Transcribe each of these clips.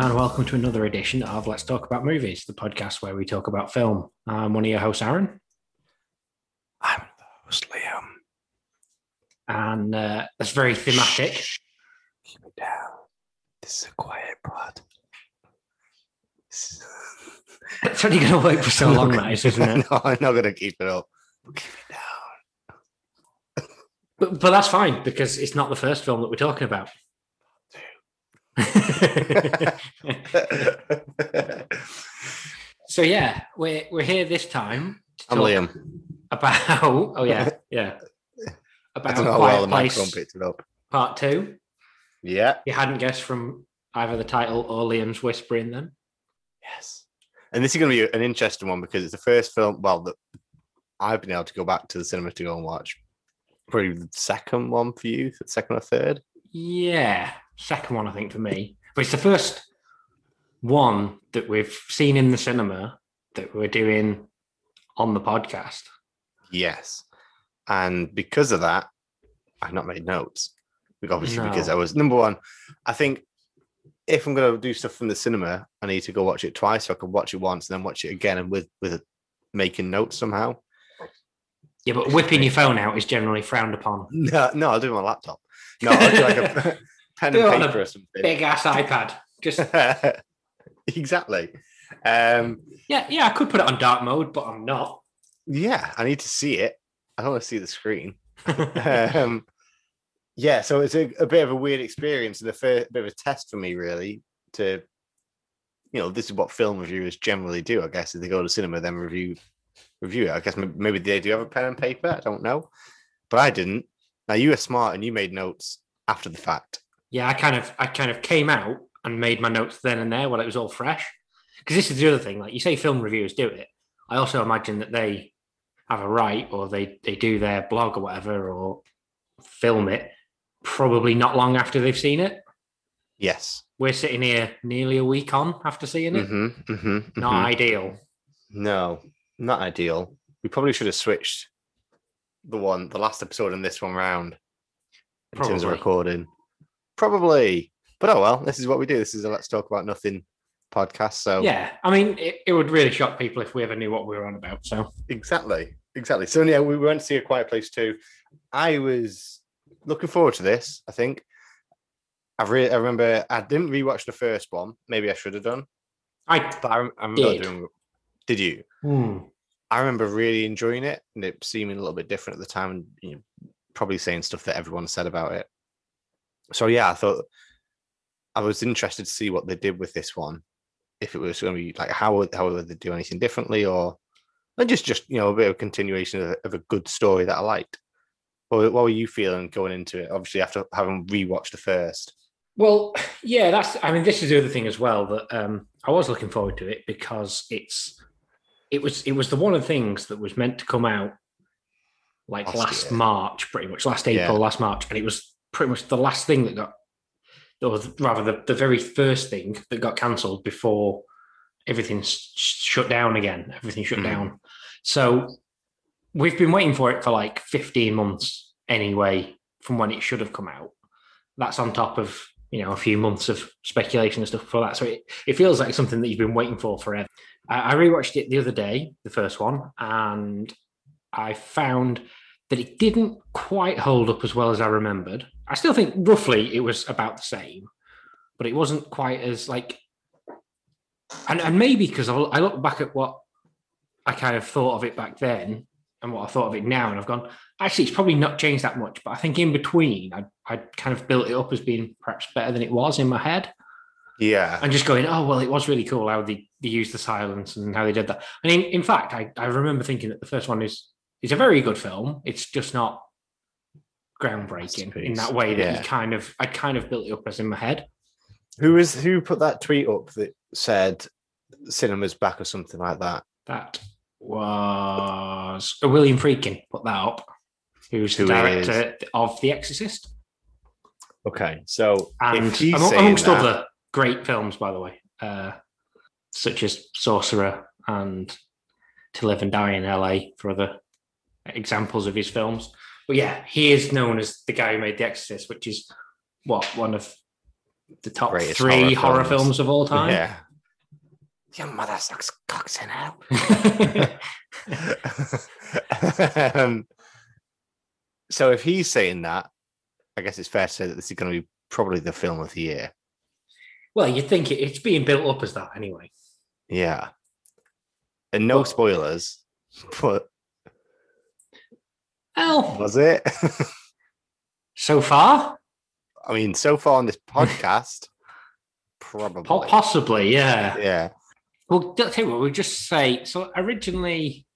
And welcome to another edition of Let's Talk About Movies, the podcast where we talk about film. I'm one of your hosts, Aaron, I'm the host, Liam. and uh, that's very thematic. Keep it down. This is a quiet pod. Is- It's only going to work for so long, that is, isn't it? no, I'm not going to keep it up. Keep it down. But, but that's fine because it's not the first film that we're talking about. so yeah, we're we're here this time to I'm Liam. about. Oh yeah, yeah. About don't know how Quiet well the Place microphone picked it up. Part Two. Yeah. You hadn't guessed from either the title or Liam's whispering. Then Yes. And this is going to be an interesting one because it's the first film, well, that I've been able to go back to the cinema to go and watch. Probably the second one for you, the second or third. yeah, second one I think for me, but it's the first one that we've seen in the cinema that we're doing on the podcast. Yes. And because of that, I've not made notes. Obviously, because I was number one. I think if I'm going to do stuff from the cinema, I need to go watch it twice. So I can watch it once and then watch it again and with with making notes somehow. Yeah, but whipping your phone out is generally frowned upon. No, no, I'll do it on my laptop. No, I'll do like a pen Do and paper or something. Big ass iPad. Just exactly. Um, yeah, yeah. I could put it on dark mode, but I'm not. yeah, I need to see it. I don't want to see the screen. um, yeah, so it's a, a bit of a weird experience and a fair, bit of a test for me, really. To, you know, this is what film reviewers generally do. I guess if they go to cinema, then review review it. I guess maybe they do have a pen and paper. I don't know, but I didn't. Now you were smart and you made notes after the fact. Yeah, I kind of, I kind of came out and made my notes then and there while it was all fresh. Because this is the other thing. Like you say, film reviewers do it. I also imagine that they have a right, or they they do their blog or whatever, or film it probably not long after they've seen it. Yes. We're sitting here nearly a week on after seeing it. Mm-hmm, mm-hmm, Not ideal. No, not ideal. We probably should have switched the one, the last episode and this one round in terms of recording. Probably. But oh well, this is what we do. This is a let's talk about nothing podcast. So Yeah, I mean, it, it would really shock people if we ever knew what we were on about. So exactly. Exactly. So yeah, we went to see a quiet place too. I was looking forward to this, I think. I re- I remember I didn't rewatch the first one. Maybe I should have done. I But I, I remember Did. doing did you? hmm, I remember really enjoying it and it seeming a little bit different at the time and you know, probably saying stuff that everyone said about it. So yeah, I thought I was interested to see what they did with this one. If it was going to be like how would how would they do anything differently or or just just you know a bit of continuation of, a- of a good story that I liked. What, what were you feeling going into it? Obviously after having rewatched the first. Well, yeah, that's. I mean, this is the other thing as well that um, I was looking forward to it because it's, it was, it was the one of the things that was meant to come out like Last last. March, pretty much last Yeah. April, last March, and it was pretty much the last thing that got, or rather the, the very first thing that got cancelled before everything s- shut down again. Everything shut Mhm. down. So we've been waiting for it for like 15 months anyway from when it should have come out. That's on top of you know a few months of speculation and stuff for that. So it, it feels like something that you've been waiting for forever. I, I rewatched it the other day, the first one, and I found that it didn't quite hold up as well as I remembered. I still think roughly it was about the same, but it wasn't quite as like. And, and maybe because I I look back at what I kind of thought of it back then and what I thought of it now, and I've gone, actually, it's probably not changed that much. But I think in between, I I kind of built it up as being perhaps better than it was in my head, Yeah. and just going, oh well, it was really cool how they, they used the silence and how they did that. And in, in fact, I, I remember thinking that the first one is is a very good film. It's just not groundbreaking in that way that Yeah. you kind of I kind of built it up as in my head. Who was who put that tweet up that said cinema's back or something like that? That was uh, William Friedkin put that up, who's the Who director of The Exorcist, Okay, so and among- amongst that- other great films, by the way, uh, such as Sorcerer and To Live and Die in LA for other examples of his films. But yeah, he is known as the guy who made The Exorcist, which is what one of the top Greatest three horror horror films. films of all time. Yeah. Your mother sucks cocks in hell. um, so if he's saying that, I guess it's fair to say that this is going to be probably the film of the year. well, you'd think it, it's being built up as that anyway. Yeah. And no Well- spoilers, but Well, was it? so far, I mean, so far on this podcast, probably. po- possibly, yeah. yeah. Well, tell you what, we'll just say so originally,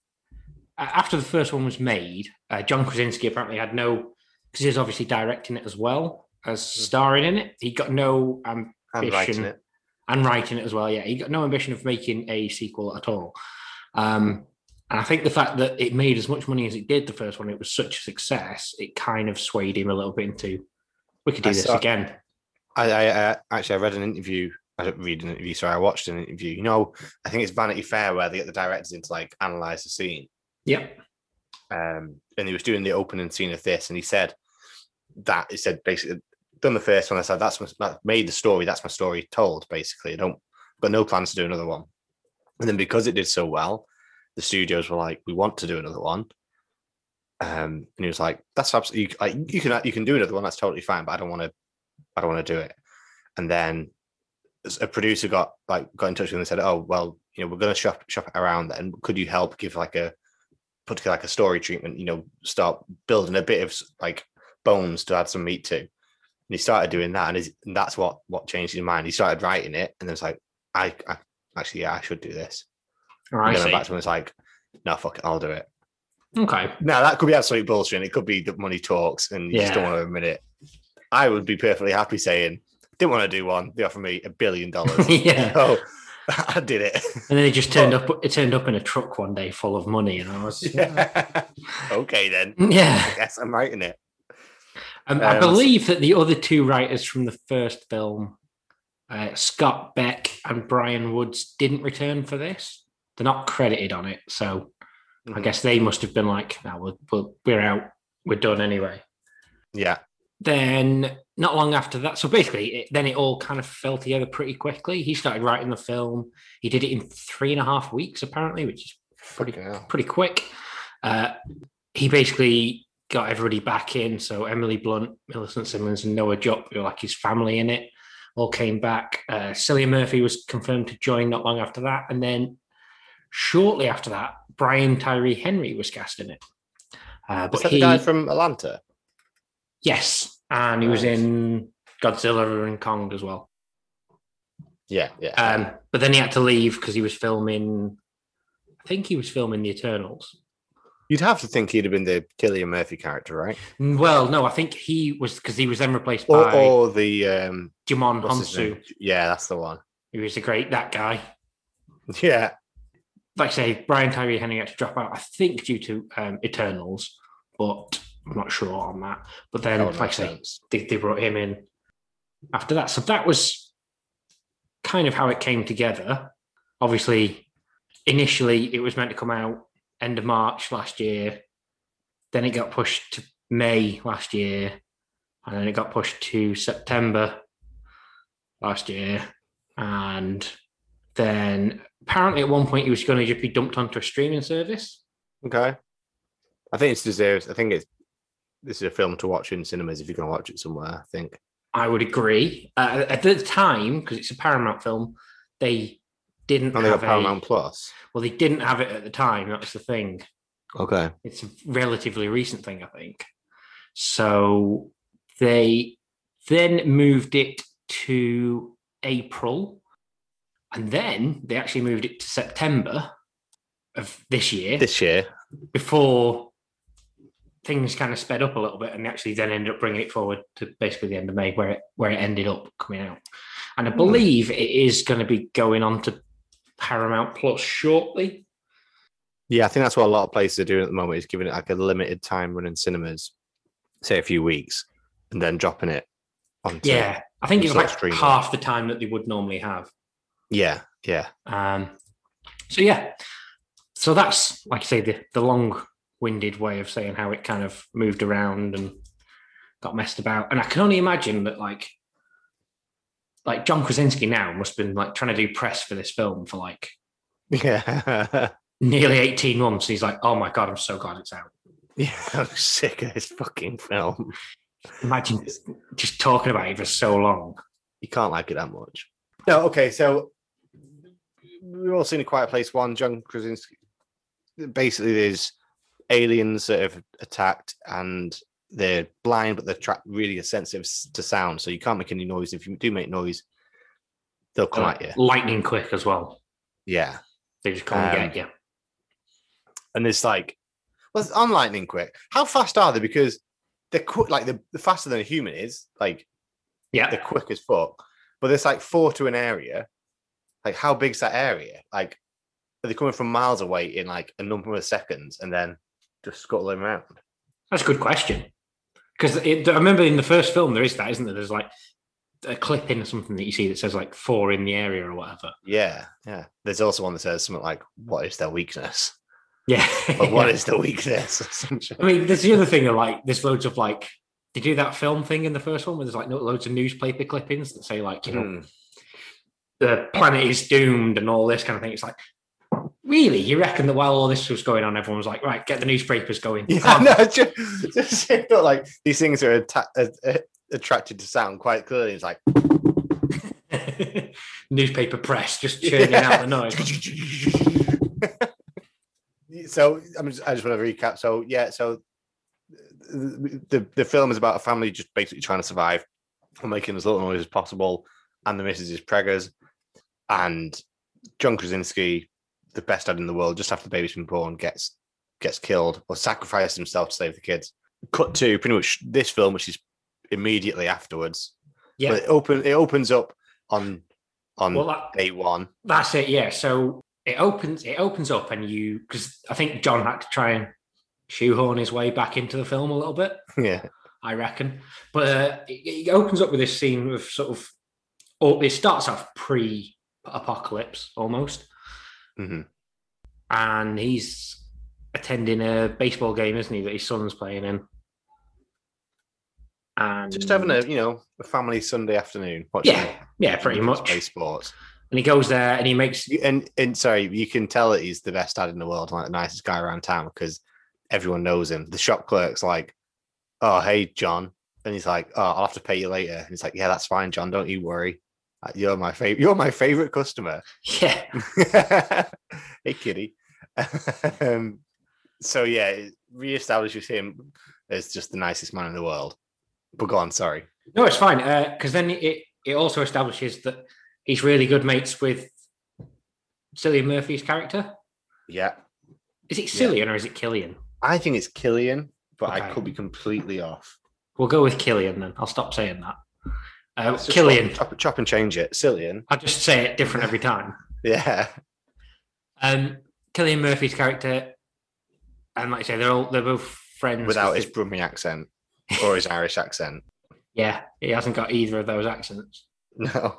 uh, after the first one was made, uh, John Krasinski apparently had no, because he's obviously directing it as well as starring in it. He got no Ambition. writing it. and writing it as well. Yeah, he got no ambition of making a sequel at all. Um, and I think the fact that it made as much money as it did the first one, it was such a success, it kind of swayed him a little bit into we could do I this saw- again. I, I uh, actually I read an interview. I didn't read an interview. Sorry, I watched an interview. You know, I think it's Vanity Fair where they get the directors in to like analyze the scene. Yep. Um, and he was doing the opening scene of this, and he said that he said basically done the first one. I said that's my, that made the story. That's my story told. Basically, I don't got no plans to do another one. And then because it did so well, the studios were like, we want to do another one. Um, and he was like, "That's absolutely like you can you can do another one. That's totally fine, but I don't want to. I don't want to do it." And then a producer got like got in touch with him and said, "Oh well, you know, we're going to shop shop it around. Then could you help give like a put together like a story treatment? You know, start building a bit of like bones to add some meat to." And he started doing that, and, his, and that's what what changed his mind. He started writing it, and it was like, "I, I actually, yeah, I should do this." All right. then see. back to him, it's like, "No, fuck it, I'll do it." Okay. Now that could be absolute bullshit. and It could be that money talks, and you just don't Yeah. want to admit it. I would be perfectly happy saying, "Didn't want to do one." They offered me a billion dollars. yeah. oh, I did it. And then it just turned up. It turned up in a truck one day full of money, and I was Yeah. okay, then. yeah. I guess I'm writing it. Um, I Um, believe that the other two writers from the first film, uh, Scott Beck and Bryan Woods, didn't return for this. They're not credited on it, so I Mhm. guess they must have been like, "No, we're, we're, out. We're done anyway." Yeah. Then, not long after that, so basically, it, then it all kind of fell together pretty quickly. He started writing the film. He did it in three and a half weeks, apparently, which is pretty pretty quick. Uh, he basically got everybody back in. So Emily Blunt, Millicent Simmonds, and Noah Jupp, who were like his family in it, all came back. Uh, Cillian Murphy was confirmed to join not long after that, and then shortly after that, Brian Tyree Henry was cast in it. Uh, Was but that he, the guy from Atlanta? yes, and he was in Godzilla and Kong as well. Yeah, yeah. Um, but then he had to leave because he was filming. I think he was filming the Eternals. You'd have to think he'd have been the Killian Murphy character, right? Well, no, I think he was because he was then replaced Or, by or the um, Djimon? Hounsou, Yeah, that's the one. He was a great that guy. Yeah, Like I say, Brian Tyree Henry had to drop out, I think, due to um, Eternals, but I'm not sure on that. But then, that like I say, sense. they, they brought him in after that. So that was kind of how it came together. Obviously, initially it was meant to come out end of March last year. Then it got pushed to May last year. And then it got pushed to September last year. And then apparently at one point he was going to just be dumped onto a streaming service. Okay. I think it's deserves. I think it's this is a film to watch in cinemas if you're going to watch it somewhere. I think. I would agree. Uh, at the time, because it's a Paramount film, they didn't And they got have a, Paramount Plus. Well, they didn't have it at the time. That's the thing. Okay. It's a relatively recent thing, I think. So they then moved it to April, and then they actually moved it to September of this year This year. before things kind of sped up a little bit and actually then ended up bringing it forward to basically the end of May where it where it ended up coming out. And I Hmm. believe it is going to be going on to Paramount Plus shortly. Yeah, I think that's what a lot of places are doing at the moment. Is giving it like a limited time run in cinemas, say a few weeks, and then dropping it onto. Yeah. I think it's like streaming. half the time that they would normally have. Yeah. Yeah. Um, so yeah, so that's like I say the the long-winded way of saying how it kind of moved around and got messed about, and I can only imagine that like like John Krasinski now must have been like trying to do press for this film for like Yeah. nearly 18 months. He's like, oh my God, I'm so glad it's out. yeah, I'm sick of this fucking film. Imagine just talking about it for so long. You can't like it that much. No, okay, so we've all seen a quiet place one, John Krasinski. Basically, there's aliens that have attacked and they're blind, but they're tra- really sensitive to sound. So you can't make any noise. If you do make noise, they'll come at you. Lightning quick as well. Yeah. They just come and Um, get you. And it's like, well, it's on lightning quick. How fast are they? Because they're quick, like the, the faster than a human is. Like Yeah. they're quick as fuck. But there's like four to an area. Like how big's that area? Like are they coming from miles away in like a number of seconds and then just scuttling around? That's a good question. Because I remember in the first film, there is that, isn't there? There's like a clip in or something that you see that says like four in the area or whatever. Yeah, yeah. There's also one that says something like, "What is their weakness?" Yeah. But what is the weakness? or. I mean, there's the other thing of like, there's loads of like, they do that film thing in the first one where there's like no- loads of newspaper clippings that say like, you know, Hmm. The planet is doomed and all this kind of thing. It's like, really? You reckon that while all this was going on, everyone was like, right, get the newspapers going. Yeah, no, just, just like these things are atta- uh, uh, attracted to sound quite clearly. It's like newspaper press just churning out the noise. so I'm just, I just want to recap. So yeah, so the the film is about a family just basically trying to survive and making as little noise as possible, and the missus is preggers, and John Krasinski, the best dad in the world, just after the baby's been born, gets gets killed or sacrifices himself to save the kids. Cut to pretty much this film, which is immediately afterwards. Yeah. But it open it opens up on on Well, that, day one. That's it, yeah. So it opens it opens up and you because I think John had to try and shoehorn his way back into the film a little bit, Yeah. I reckon. But uh, it, it opens up with this scene of sort of or it starts off pre apocalypse almost. Mhm. And he's attending a baseball game, isn't he, that his son's playing in. And Just having a you know a family Sunday afternoon. watching Yeah, yeah, pretty much. play sports. And he goes there and he makes And and sorry, you can tell that he's the best dad in the world, like the nicest guy around town because everyone knows him. The shop clerk's like, "Oh, hey, John," and he's like, "Oh, I'll have to pay you later." And he's like, "Yeah, that's fine, John. Don't you worry. Uh, You're my favorite. You're my favorite customer." yeah, hey, kitty. um, so yeah, it reestablishes him as just the nicest man in the world. But go on, sorry. No, it's fine because then it it also establishes that he's really good mates with Cillian Murphy's character. Yeah, Is it Cillian or is it Killian? I think it's Killian, but I could be completely off. We'll go with Killian then. I'll stop saying that. Uh, Killian. chop, chop, and change it. Cillian. I'll just say it different every time. Yeah. Um, Killian Murphy's character, and like I say, they're all they're both friends. Without his Brummie accent or his Irish accent. Yeah, he hasn't got either of those accents. No.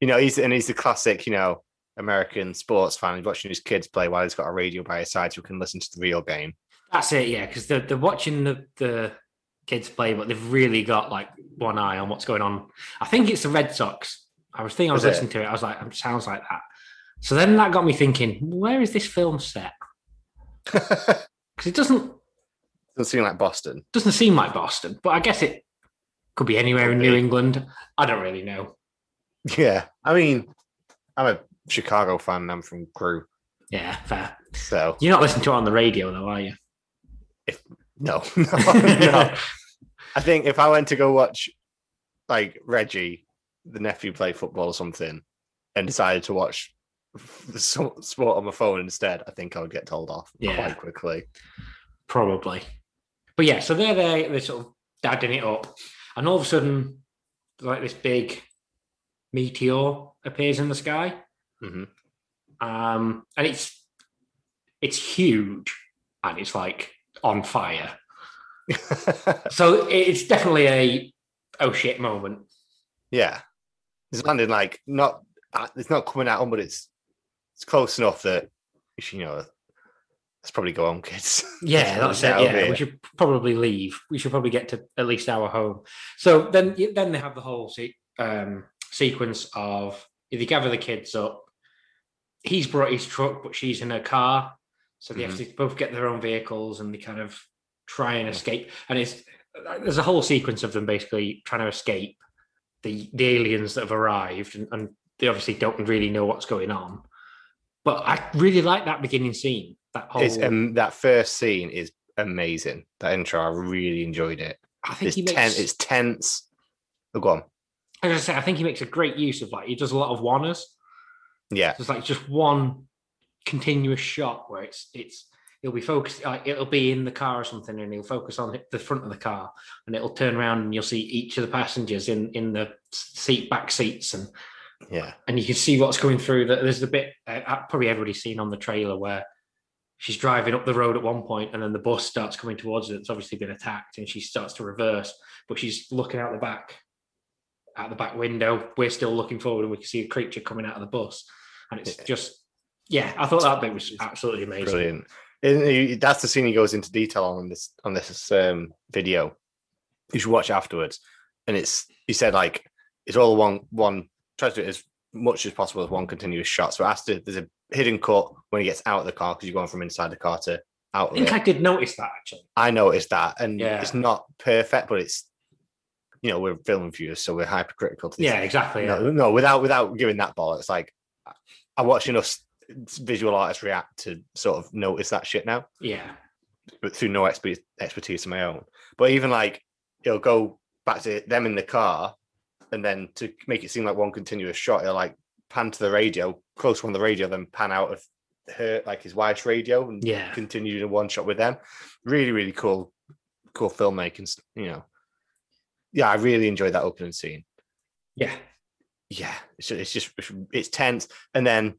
You know, he's and he's the classic, you know, American sports fan. He's watching his kids play while he's got a radio by his side so he can listen to the real game. That's it, yeah, because they're, they're watching the, the kids play, but they've really got like one eye on what's going on. I think it's the Red Sox. I was thinking, I was Is it? listening to it, I was like, it sounds like that. So then that got me thinking, where is this film set? Cuz it doesn't doesn't seem like Boston. doesn't seem like Boston, but I guess it could be anywhere in New. England. I don't really know. Yeah. I mean, I'm a Chicago fan I'm from Crewe. Yeah, fair. So You're not listening to it on the radio, though, are you? no, no, no. I think if I went to go watch like Reggie, the nephew, play football or something, and decided to watch the sport on my phone instead, I think I would get told off Yeah. quite quickly. Probably. But yeah, so they're there, they're sort of dadding it up. And all of a sudden, like this big meteor appears in the sky. hmm Um, and it's it's huge and it's like on fire. So it's definitely a oh shit moment. yeah, it's landing like not. uh, It's not coming at them, but it's it's close enough that you know. Let's probably go on, kids. Yeah, that's it. get out of Yeah, here. we should probably leave. We should probably get to at least our home. So then, then they have the whole se- um, sequence of they gather the kids up. He's brought his truck, but she's in her car, so they have to both get their own vehicles and they kind of try and escape. And it's there's a whole sequence of them basically trying to escape the the aliens that have arrived, and, and they obviously don't really know what's going on. But I really like that beginning scene. That whole It's um, that first scene is amazing. That intro, I really enjoyed it. I think It's he makes. tense. It's tense. Oh, go on. As I say, I think he makes a great use of like he does a lot of oners. Yeah, it's like just one continuous shot where it's it's he'll be focused like it'll be in the car or something and he'll focus on the front of the car and it'll turn around and you'll see each of the passengers in in the seat back seats and yeah, and you can see what's going through. That there's the bit uh, probably everybody's seen on the trailer where she's driving up the road at one point and then the bus starts coming towards her it's obviously been attacked and she starts to reverse but she's looking out the back out the back window. We're still looking forward and we can see a creature coming out of the bus and it's Yeah. just yeah i thought that bit was absolutely amazing brilliant. He- that's the scene he goes into detail on this on this um, video. You should watch afterwards. And it's he said like it's all one one tries to do it as much as possible as one continuous shot. So has there's a hidden cut when he gets out of the car because you're going from inside the car to out i of think it. i did notice that actually I noticed that, and Yeah. it's not perfect, but it's you know we're film viewers, so we're hypercritical to this. yeah exactly yeah. no, no, without without giving that ball, it's like I watch enough visual artists react to sort of notice that shit now, yeah but through no expe- expertise of my own. But even like it'll go back to them in the car, and then to make it seem like one continuous shot, it'll like pan to the radio, close from the radio, then pan out of her like his wife's radio, and yeah continued in one shot with them. Really, really cool, cool filmmaking. You know, yeah, I really enjoyed that opening scene. yeah Yeah, it's just, it's just it's tense, and then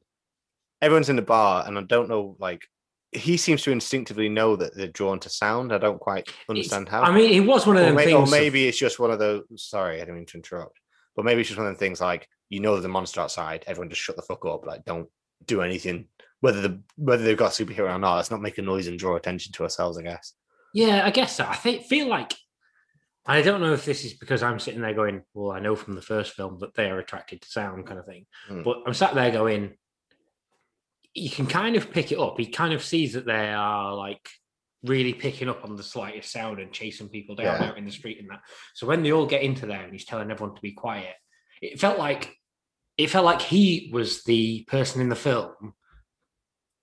everyone's in the bar, and I don't know, like he seems to instinctively know that they're drawn to sound. I don't quite understand how. i mean it was one of or, them may- things or maybe it's just one of those. Sorry, I didn't mean to interrupt. But maybe it's just one of the things like you know there's a monster outside. Everyone just shut the fuck up. Like don't do anything. Whether the whether they've got a superhero or not, let's not make a noise and draw attention to ourselves. I guess. Yeah, I guess so. I think feel like I don't know if this is because I'm sitting there going, well, I know from the first film that they are attracted to sound kind of thing. Hmm. But I'm sat there going, you can kind of pick it up. He kind of sees that they are like really picking up on the slightest sound and chasing people down Yeah. out in the street and that. So when they all get into there and he's telling everyone to be quiet, it felt like it felt like he was the person in the film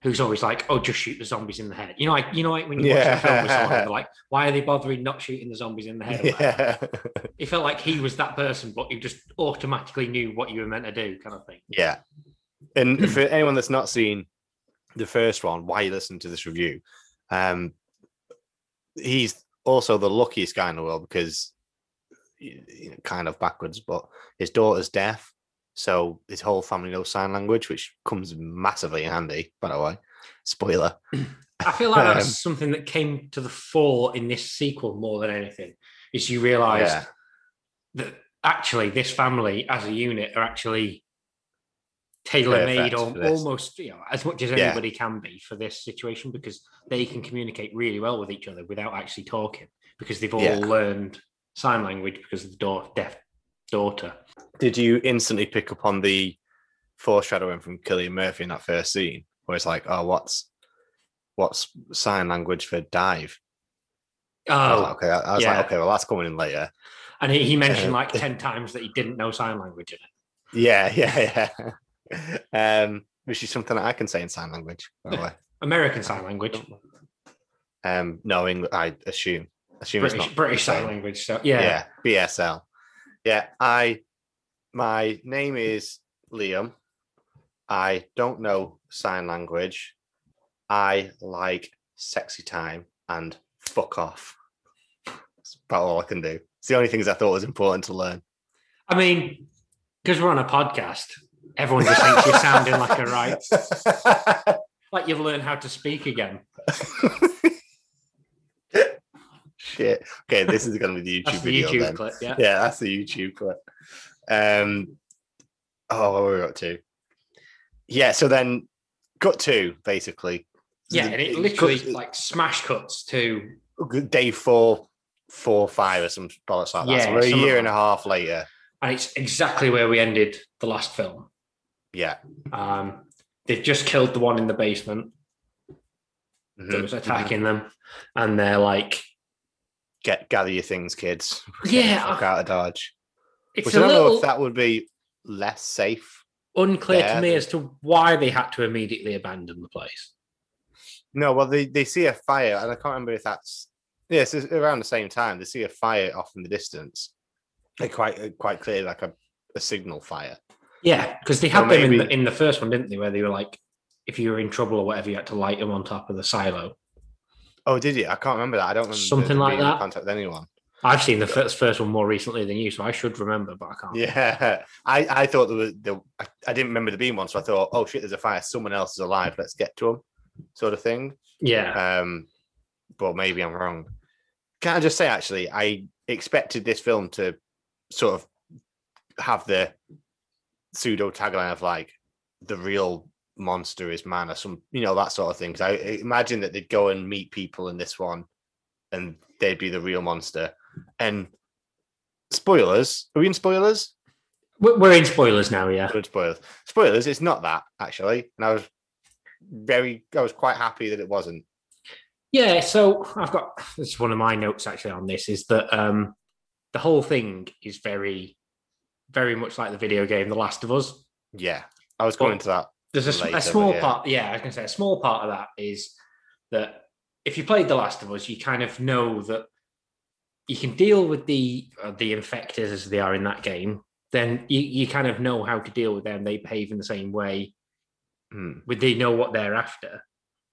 who's always like, "Oh, just shoot the zombies in the head." You know, like you know, like when you watch a film with someone, like, "Why are they bothering not shooting the zombies in the head?" Yeah. It felt like he was that person, but he just automatically knew what you were meant to do, kind of thing. yeah. And for anyone that's not seen the first one, why you listen to this review, um, he's also the luckiest guy in the world because you know, kind of backwards, but his daughter's deaf. So his whole family knows sign language, which comes massively handy, by the way. Spoiler. I feel like that's Um, something that came to the fore in this sequel more than anything. Is you realise Yeah. that actually this family as a unit are actually tailor made or almost you know as much as Yeah. anybody can be for this situation because they can communicate really well with each other without actually talking because they've all Yeah. learned sign language because of the deaf daughter. Did you instantly pick up on the foreshadowing from Killian Murphy in that first scene, where it's like, "Oh, what's what's sign language for dive?" I Oh, like, okay, I was yeah. like, okay, well, that's coming in later. and he, he mentioned Uh, like 10 times that he didn't know sign language in it. Yeah, yeah, yeah. Um, which is something that I can say in sign language, by the way. American sign language, Um, no, English, I assume. Assume it's British, not British sign language. So yeah, yeah, BSL. Yeah, I my name is Liam. I don't know sign language. I like sexy time and fuck off. That's about all I can do. It's the only things I thought was important to learn. I mean, because we're on a podcast, everyone just thinks you're sounding like a right, like you've learned how to speak again. Shit. Okay, this is going to be the YouTube the video YouTube then. clip. Yeah. Yeah, that's the YouTube clip. Um, oh, what were we up to? Yeah, so then cut two basically. Yeah, and it literally cut- like smash cuts to day four, four, five, or some bollocks like that. Yeah, so we're a year and a half later. and it's exactly where we ended the last film. Yeah. Um, they've just killed the one in the basement that Mhm, was mhm. attacking them, and they're like, Get gather your things, kids. Yeah, fuck out of Dodge. it's Which a I don't know if that would be less safe. unclear Yeah, to me as to why they had to immediately abandon the place. No, well, they, they see a fire, and I can't remember if that's yes, it's around the same time. They see a fire off in the distance, like quite quite clearly like a, a signal fire. Yeah, because they had them in the, in the first one, didn't they? Where they were like, if you were in trouble or whatever, you had to light them on top of the silo. Oh, did you? I can't remember that. I don't remember Something like that. Contact with anyone. I've seen the first first one more recently than you, so I should remember, but I can't. Yeah, I, I thought there was there, I, I didn't remember the being one, so I thought, oh shit, there's a fire. Someone else is alive. Let's get to them, sort of thing. Yeah. Um, but maybe I'm wrong. Can I just say, actually, I expected this film to sort of have the pseudo tagline of like the real monster is man or some, you know, that sort of thing. 'Cause I imagine that they'd go and meet people in this one, and they'd be the real monster. And spoilers, are we in spoilers? We're we're in spoilers now, yeah. Good spoilers. Spoilers. It's not that actually, and I was very, I was quite happy that it wasn't. Yeah, so I've got this is one of my notes actually on this is that um the whole thing is very, very much like the video game The Last of Us. Yeah, I was going to that. There's a, Later, a small yeah. part, yeah, I was gonna say a small part of that is that if you played The Last of Us, you kind of know that you can deal with the uh, the infected as they are in that game. Then you, you kind of know how to deal with them. They behave in the same way but they know what they're after.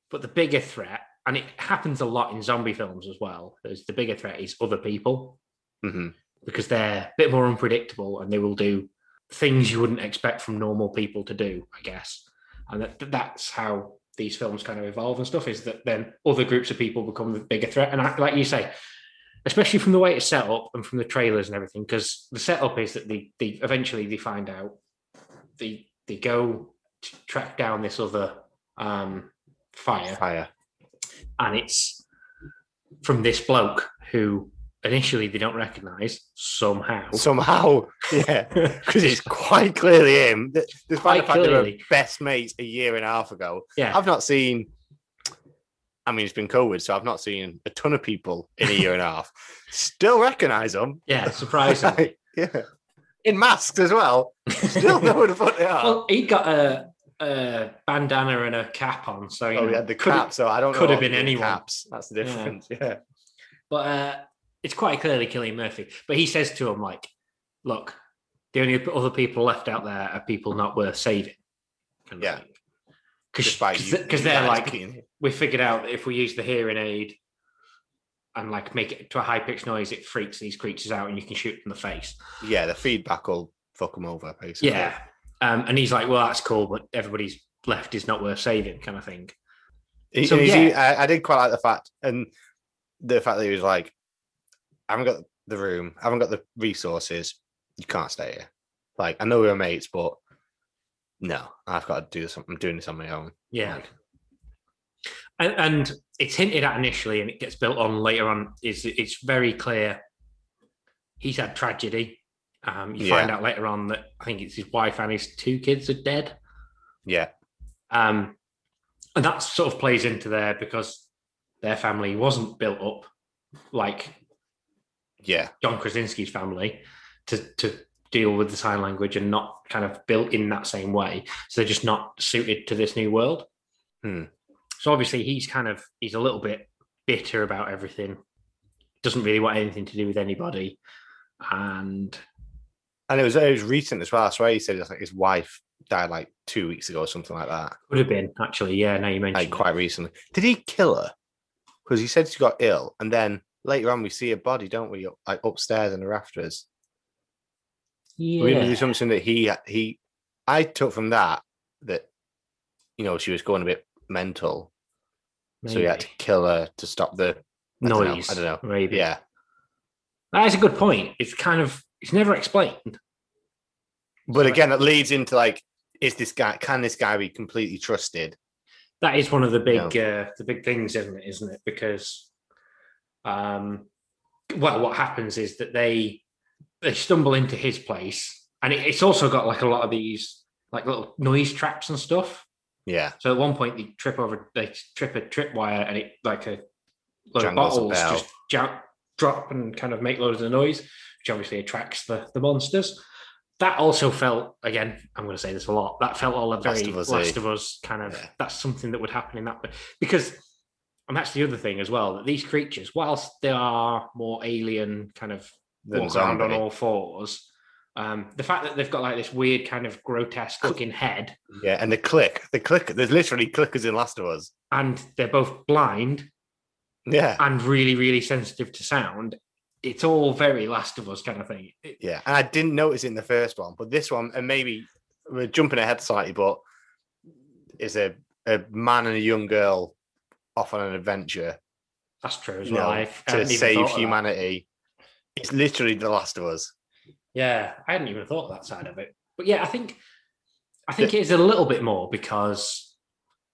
But the bigger threat, and it happens a lot in zombie films as well, is the bigger threat is other people hmm because they're a bit more unpredictable and they will do things you wouldn't expect from normal people to do, I guess. And that, that's how these films kind of evolve and stuff is that then other groups of people become the bigger threat. And I, like you say, especially from the way it's set up and from the trailers and everything, because the setup is that they, they eventually they find out they they go to track down this other um, fire, Fire. and it's from this bloke who initially they don't recognize somehow. Somehow, yeah, because it's quite clearly him. Despite the fact they were clearly. best mates a year and a half ago, yeah, I've not seen. I mean, it's been COVID, so I've not seen a ton of people in a year and a half. Still recognize them. yeah, surprisingly. yeah, in masks as well. Still know who the fuck they are. well, he got a, a bandana and a cap on, so oh, know, we the cap, so I don't know. could have been anyone. Caps. That's the difference. Yeah. But uh, it's quite clearly Killian Murphy. But he says to him, like, look, the only other people left out there are people not worth saving. Yeah. Because you- you they're like, being- we figured out that if we use the hearing aid and like make it to a high pitched noise, it freaks these creatures out and you can shoot them in the face. yeah, the feedback will fuck them over, basically. Yeah. Um, and he's like, well, that's cool, but everybody's left is not worth saving, kind of thing. He- So, he's- he- I, I did quite like the fact, and the fact that he was like, I haven't got the room, I haven't got the resources, you can't stay here. Like, I know we're mates, but no, I've got to do this. I'm doing this on my own. Yeah. Like, and, and it's hinted at initially and it gets built on later on is it's very clear he's had tragedy um, you find out later on that i think it's his wife and his two kids are dead yeah, um, and that sort of plays into there because their family wasn't built up like yeah, john krasinski's family to, to deal with the sign language and not kind of built in that same way so they're just not suited to this new world Hmm. so obviously he's kind of he's a little bit bitter about everything doesn't really want anything to do with anybody and and it was it was recent as well. That's why he said like his wife died like two weeks ago or something like that. could have been actually yeah now you mentioned Like it. quite recently. Did he kill her? Because he said she got ill, and then later on we see a body, don't we? Like upstairs in the rafters. yeah. We do something that he he. I took from that that you know she was going a bit mental, so he had to kill her to stop the I don't noise I don't know. maybe Yeah, that is a good point it's kind of it's never explained but So- again, it leads into like, is this guy? Can this guy be completely trusted? that is one of the big uh, the big things isn't it isn't it because um well what happens is that they they stumble into his place, and it, it's also got like a lot of these like little noise traps and stuff. Yeah. So at one point they trip over, they trip a tripwire, and it like a load of bottles just ja- drop and kind of make loads of noise, which obviously attracts the the monsters. That also felt again. I'm going to say this a lot. That felt all a very of Us, Last eh? of Us kind of. Yeah. That's something that would happen in that because, and that's the other thing as well. That these creatures, whilst they are more alien, kind of Than walk around on all fours. Um, the fact that they've got like this weird kind of grotesque looking head, Yeah, and the click, the click. There's literally clickers in Last of Us. and they're both blind Yeah, and really, really sensitive to sound. It's all very Last of Us kind of thing. It- yeah. And I didn't notice in the first one, but this one, and maybe we're jumping ahead slightly, but is a a man and a young girl off on an adventure that's true as well. know, to save thought of that. humanity. It's literally The Last of Us. Yeah, I hadn't even thought of that side of it. But yeah, I think I think it is a little bit more because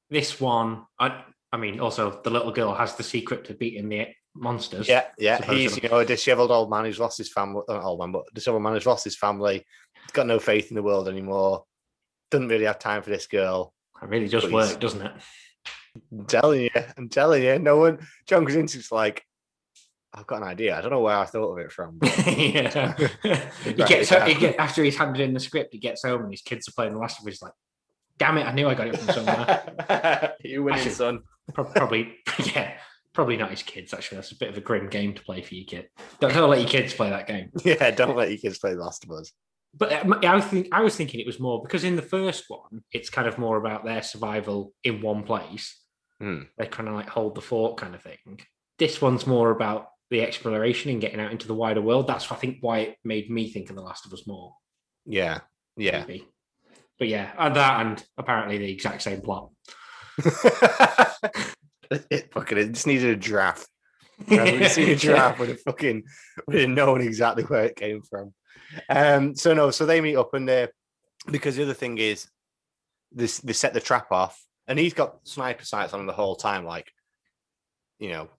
this one, I I mean, also the little girl has the secret to beating the monsters. Yeah, yeah. Supposedly. He's you know a dishevelled old man who's lost his family. Uh, not old man, but dishevelled man who's lost his family. He's got no faith in the world anymore. Doesn't really have time for this girl. It really does Please. work, doesn't it? I'm telling you, I'm telling you. No one. John Krasinski's like, I've got an idea. I don't know where I thought of it from. yeah. he gets he yeah. get, after he's handed in the script, he gets home and his kids are playing the last of us. Like, damn it, I knew I got it from somewhere. you winning, Actually- son. Pro- probably, yeah, probably not his kids. Actually, that's a bit of a grim game to play for your kid. Don't, don't let your kids play that game. Yeah, don't let your kids play The Last of Us. But uh, I was think I was thinking it was more because in the first one, it's kind of more about their survival in one place. Hmm. They kind of like hold the fort kind of thing. This one's more about the exploration and getting out into the wider world. That's I think why it made me think of The Last of Us more. Yeah, yeah. maybe. But yeah, and that and apparently the exact same plot. it fucking it just needed a draft. We seen a giraffe would have fucking would have known exactly where it came from. Um, so no, so they meet up and they because the other thing is this they set the trap off and he's got sniper sights on him the whole time, like you know,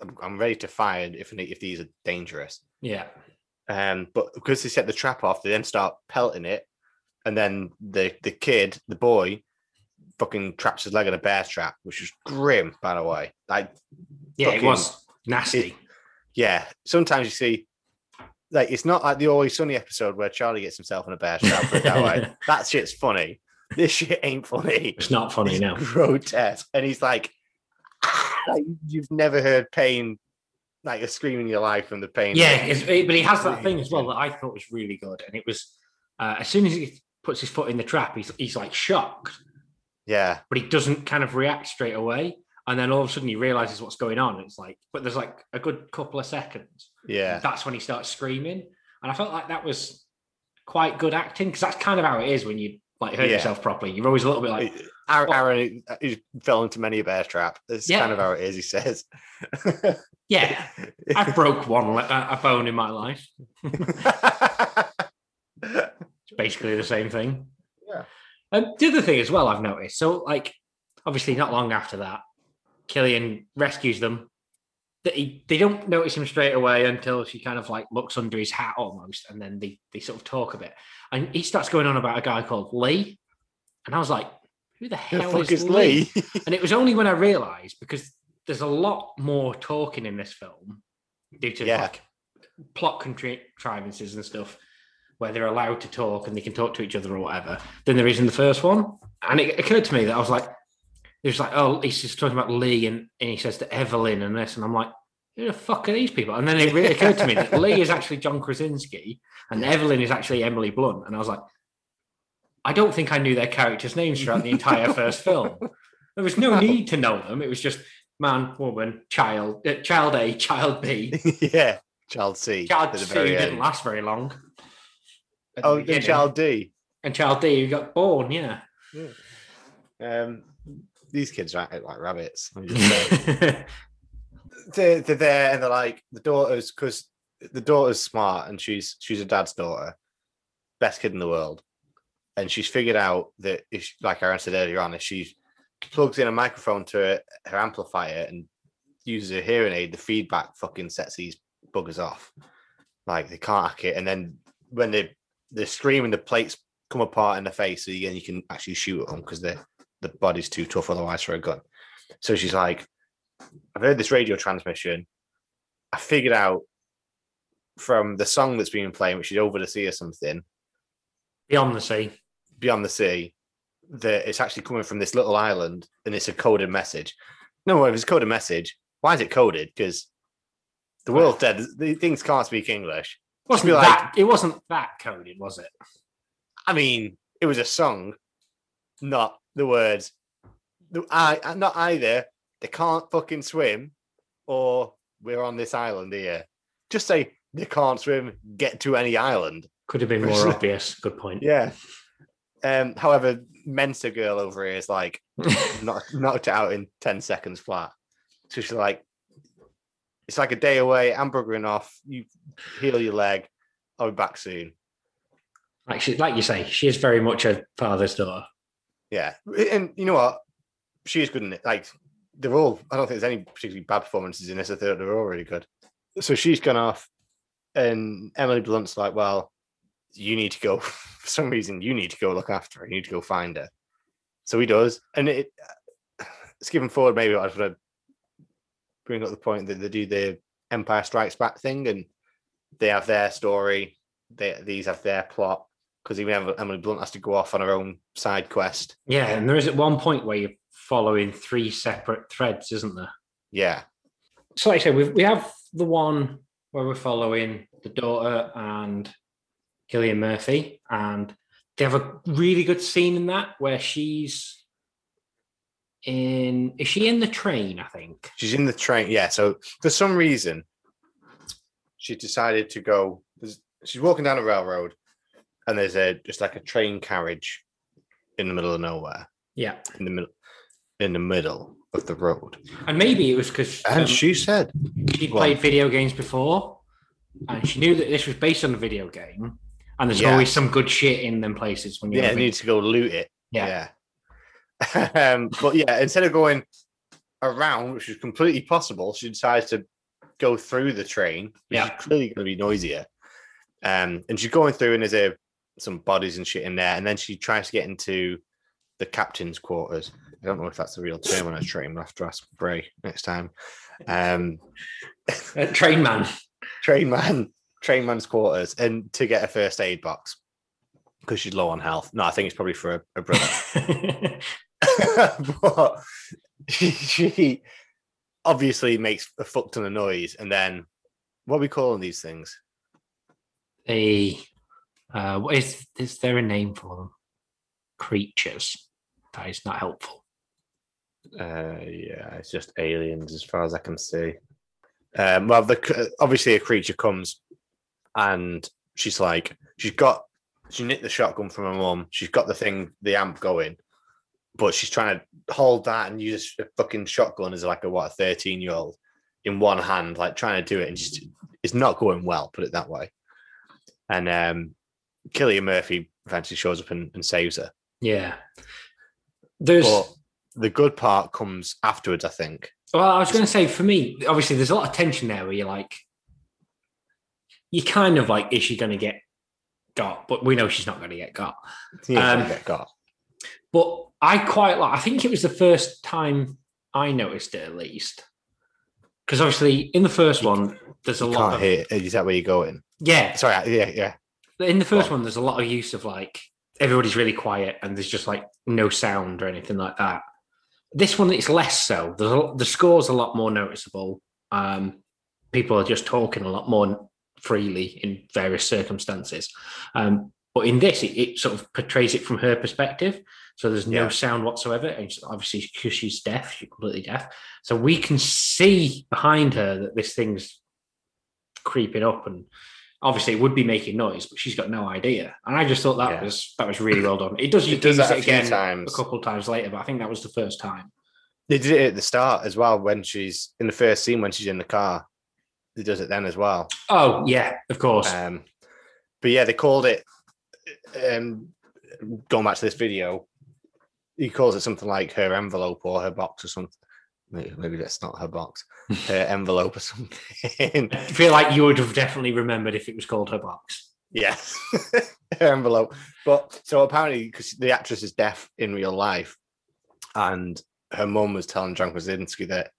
I'm, I'm ready to fire if if these are dangerous. Yeah. Um, but because they set the trap off, they then start pelting it, and then the the kid, the boy, fucking traps his leg in a bear trap, which is grim, by the way. Like Yeah, it was nasty. yeah, sometimes you see, like it's not like the Always Sunny episode where Charlie gets himself in a bear trap. That way, that shit's funny. This shit ain't funny. it's not funny It's now. grotesque, and he's like, like, you've never heard pain, like a scream in your life from the pain. Yeah, it- but he has that thing as well that I thought was really good, and it was uh, as soon as he puts his foot in the trap, he's he's like shocked, yeah, but he doesn't kind of react straight away, and then all of a sudden he realizes what's going on. It's like, but there's like a good couple of seconds. yeah, That's when he starts screaming, and I felt like that was quite good acting because that's kind of how it is when you like hurt Yeah. yourself properly. You're always a little bit like, Aaron, Aaron he fell into many a bear trap. That's Yeah. kind of how it is. He says. yeah, I broke one a bone in my life. It's basically the same thing. Yeah. Um, the other thing as well, I've noticed. So, like, obviously, not long after that, Killian rescues them. That he, they don't notice him straight away until she kind of like looks under his hat almost, and then they they sort of talk a bit. And he starts going on about a guy called Lee, and I was like, "Who the the hell fuck is, is Lee?" Lee? And it was only when I realised because there's a lot more talking in this film due to Yeah. like plot contrivances and stuff where they're allowed to talk and they can talk to each other or whatever than there is in the first one. And it occurred to me that I was like, it was like, oh, he's just talking about Lee and, and he says to Evelyn and this. And I'm like, who the fuck are these people? And then it really occurred to me that Lee is actually John Krasinski and Evelyn is actually Emily Blunt. And I was like, I don't think I knew their characters' names throughout the entire first film. There was no need to know them. It was just man, woman, child, uh, child A, child B. yeah, child C. Child C didn't end. last very long. at Oh, beginning. child D. and child D who got born, yeah. Um, these kids are acting like rabbits. let me just say. they're, they're there and they're like the daughter's because the daughter's smart and she's she's a dad's daughter, best kid in the world, and she's figured out that if she, like I said earlier on, if she plugs in a microphone to her, her amplifier and uses a hearing aid, the feedback fucking sets these buggers off. like they can't hack it, and then when they they're screaming, the plates come apart in the face, so again you can actually shoot at them because the the body's too tough otherwise for a gun. So she's like, I've heard this radio transmission. I figured out from the song that's being playing, which is over the sea or something, Beyond the sea. beyond the sea, that it's actually coming from this little island and it's a coded message. No, if it's a coded message, why is it coded? Because the world's dead. The things can't speak English. Wasn't be like- that it wasn't that coded, was it? I mean, it was a song, not the words. The- I not either. They can't fucking swim, or we're on this island here. Just say they can't swim. Get to any island. Could have been more obvious. Good point. Yeah. Um. However, Mensa girl over here is like knocked, knocked out in ten seconds flat. So she's like, "It's like a day away. I'm buggering off. You heal your leg. I'll be back soon." Like she, like you say, she is very much a father's daughter. Yeah, and you know what? She is good in it. Like they're all. I don't think there's any particularly bad performances in this. I thought they're all really good. So she's gone off, and Emily Blunt's like, "Well, you need to go. For some reason, you need to go look after her. You need to go find her." So he does, and it. Skipping forward, maybe I just want to bring up the point that they do the Empire Strikes Back thing, and they have their story. They these have their plot because even Emily Blunt has to go off on her own side quest. Yeah, and there is at one point where you're following three separate threads, isn't there? Yeah, So, like I said, we we have the one where we're following the daughter and Cillian Murphy, and they have a really good scene in that where she's in. Is she in the train? I think. she's in the train. Yeah, so for some reason, she decided to go. She's walking down a railroad, and there's a just like a train carriage in the middle of nowhere, Yeah, in the middle, in the middle of the road. and maybe it was because And she said, she on. played video games before, and she knew that this was based on a video game. And there's Yeah. always some good shit in them places when you're "Yeah, I in a need to go loot it." Yeah. Yeah. um, but yeah, instead of going around, which is completely possible, she decides to go through the train, which Yeah. is clearly going to be noisier. Um, and she's going through, and there's a, some bodies and shit in there. And then she tries to get into the captain's quarters. I don't know if that's the real term on a train. We'll have to ask Bray next time. Um, train man. train man, train man's quarters, and to get a first aid box because she's low on health. No, I think it's probably for a, a brother. but she, she obviously makes a fuck ton of noise, and then what are we calling these things? a uh, what is is there a name for them? Creatures. That is not helpful. Uh, yeah, it's just aliens as far as I can see. Um, well, the obviously a creature comes, and she's like, she's got, she nicked the shotgun from her mum. She's got the thing, the amp going, but she's trying to hold that and use a fucking shotgun as like a what a thirteen year old in one hand, like trying to do it, and just it's not going well. Put it that way. And um, Cillian Murphy eventually shows up and, and saves her. Yeah. There's But the good part comes afterwards, I think. well, I was going to say for me, obviously, there's a lot of tension there where you're like, you kind of like, is she going to get got? But we know she's not going to get got. Yeah, Um, get got. But I quite like. I think it was the first time I noticed it at least, because obviously in the first one there's a You lot can't of hear. Is that where you're going? yeah. Sorry. Yeah, yeah. In the first one, there's a lot of use of like everybody's really quiet and there's just like no sound or anything like that. This one, it's less so. There's a, the score's a lot more noticeable. Um, people are just talking a lot more freely in various circumstances. Um, but in this, it, it sort of portrays it from her perspective. So there's no Yeah. sound whatsoever. And obviously, because she's deaf, she's completely deaf. So we can see behind her that this thing's creeping up and obviously it would be making noise, but she's got no idea. And I just thought that Yeah. was that was really well done. It does It does that it again times. a couple times later, but I think that was the first time. They did it at the start as well when she's in the first scene when she's in the car. He does it then as well. Oh yeah, of course. Um, but yeah, they called it. Um, going back to this video, he calls it something like her envelope or her box or something. Maybe, maybe that's not her box, her envelope or something. I feel like you would have definitely remembered if it was called her box. Yes, her envelope. But so apparently, because the actress is deaf in real life, and her mum was telling John Krasinski that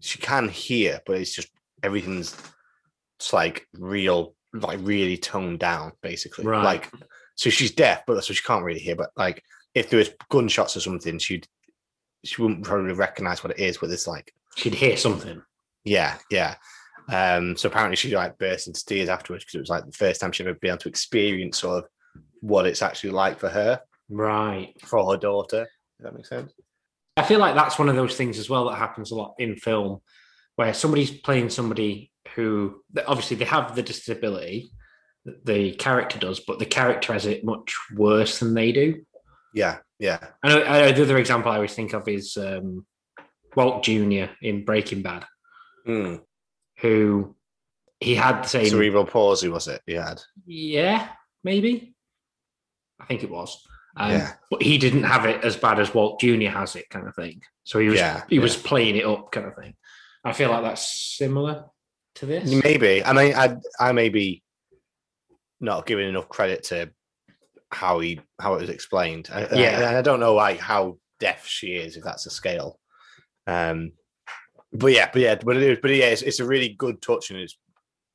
she can hear, but it's just everything's it's like real, like really toned down, basically. Right. Like, so she's deaf, but so she can't really hear. But like, if there was gunshots or something, she'd she wouldn't probably recognize what it is. But it's like, She'd hear something. yeah, yeah. Um, so apparently she like burst into tears afterwards because it was like the first time she'd ever been able to experience sort of what it's actually like for her, Right. for her daughter. Does that make sense? I feel like that's one of those things as well that happens a lot in film where somebody's playing somebody who obviously they have the disability, the character does, but the character has it much worse than they do. Yeah, yeah. And know, I know the other example I always think of is um, Walt Jr. in Breaking Bad, Mm. who he had the same. Cerebral palsy was it? He had. Yeah, maybe. I think it was. Um, Yeah. But he didn't have it as bad as Walt Jr. has it, kind of thing. So he was Yeah, he yeah. was playing it up, kind of thing. I feel like that's similar to this. Maybe. I mean, I I may be not giving enough credit to how he how it was explained. I, Yeah. I, I don't know like how deaf she is, if that's a scale. Um, but yeah, but yeah, but it is, but yeah, it's, it's a really good touch and it's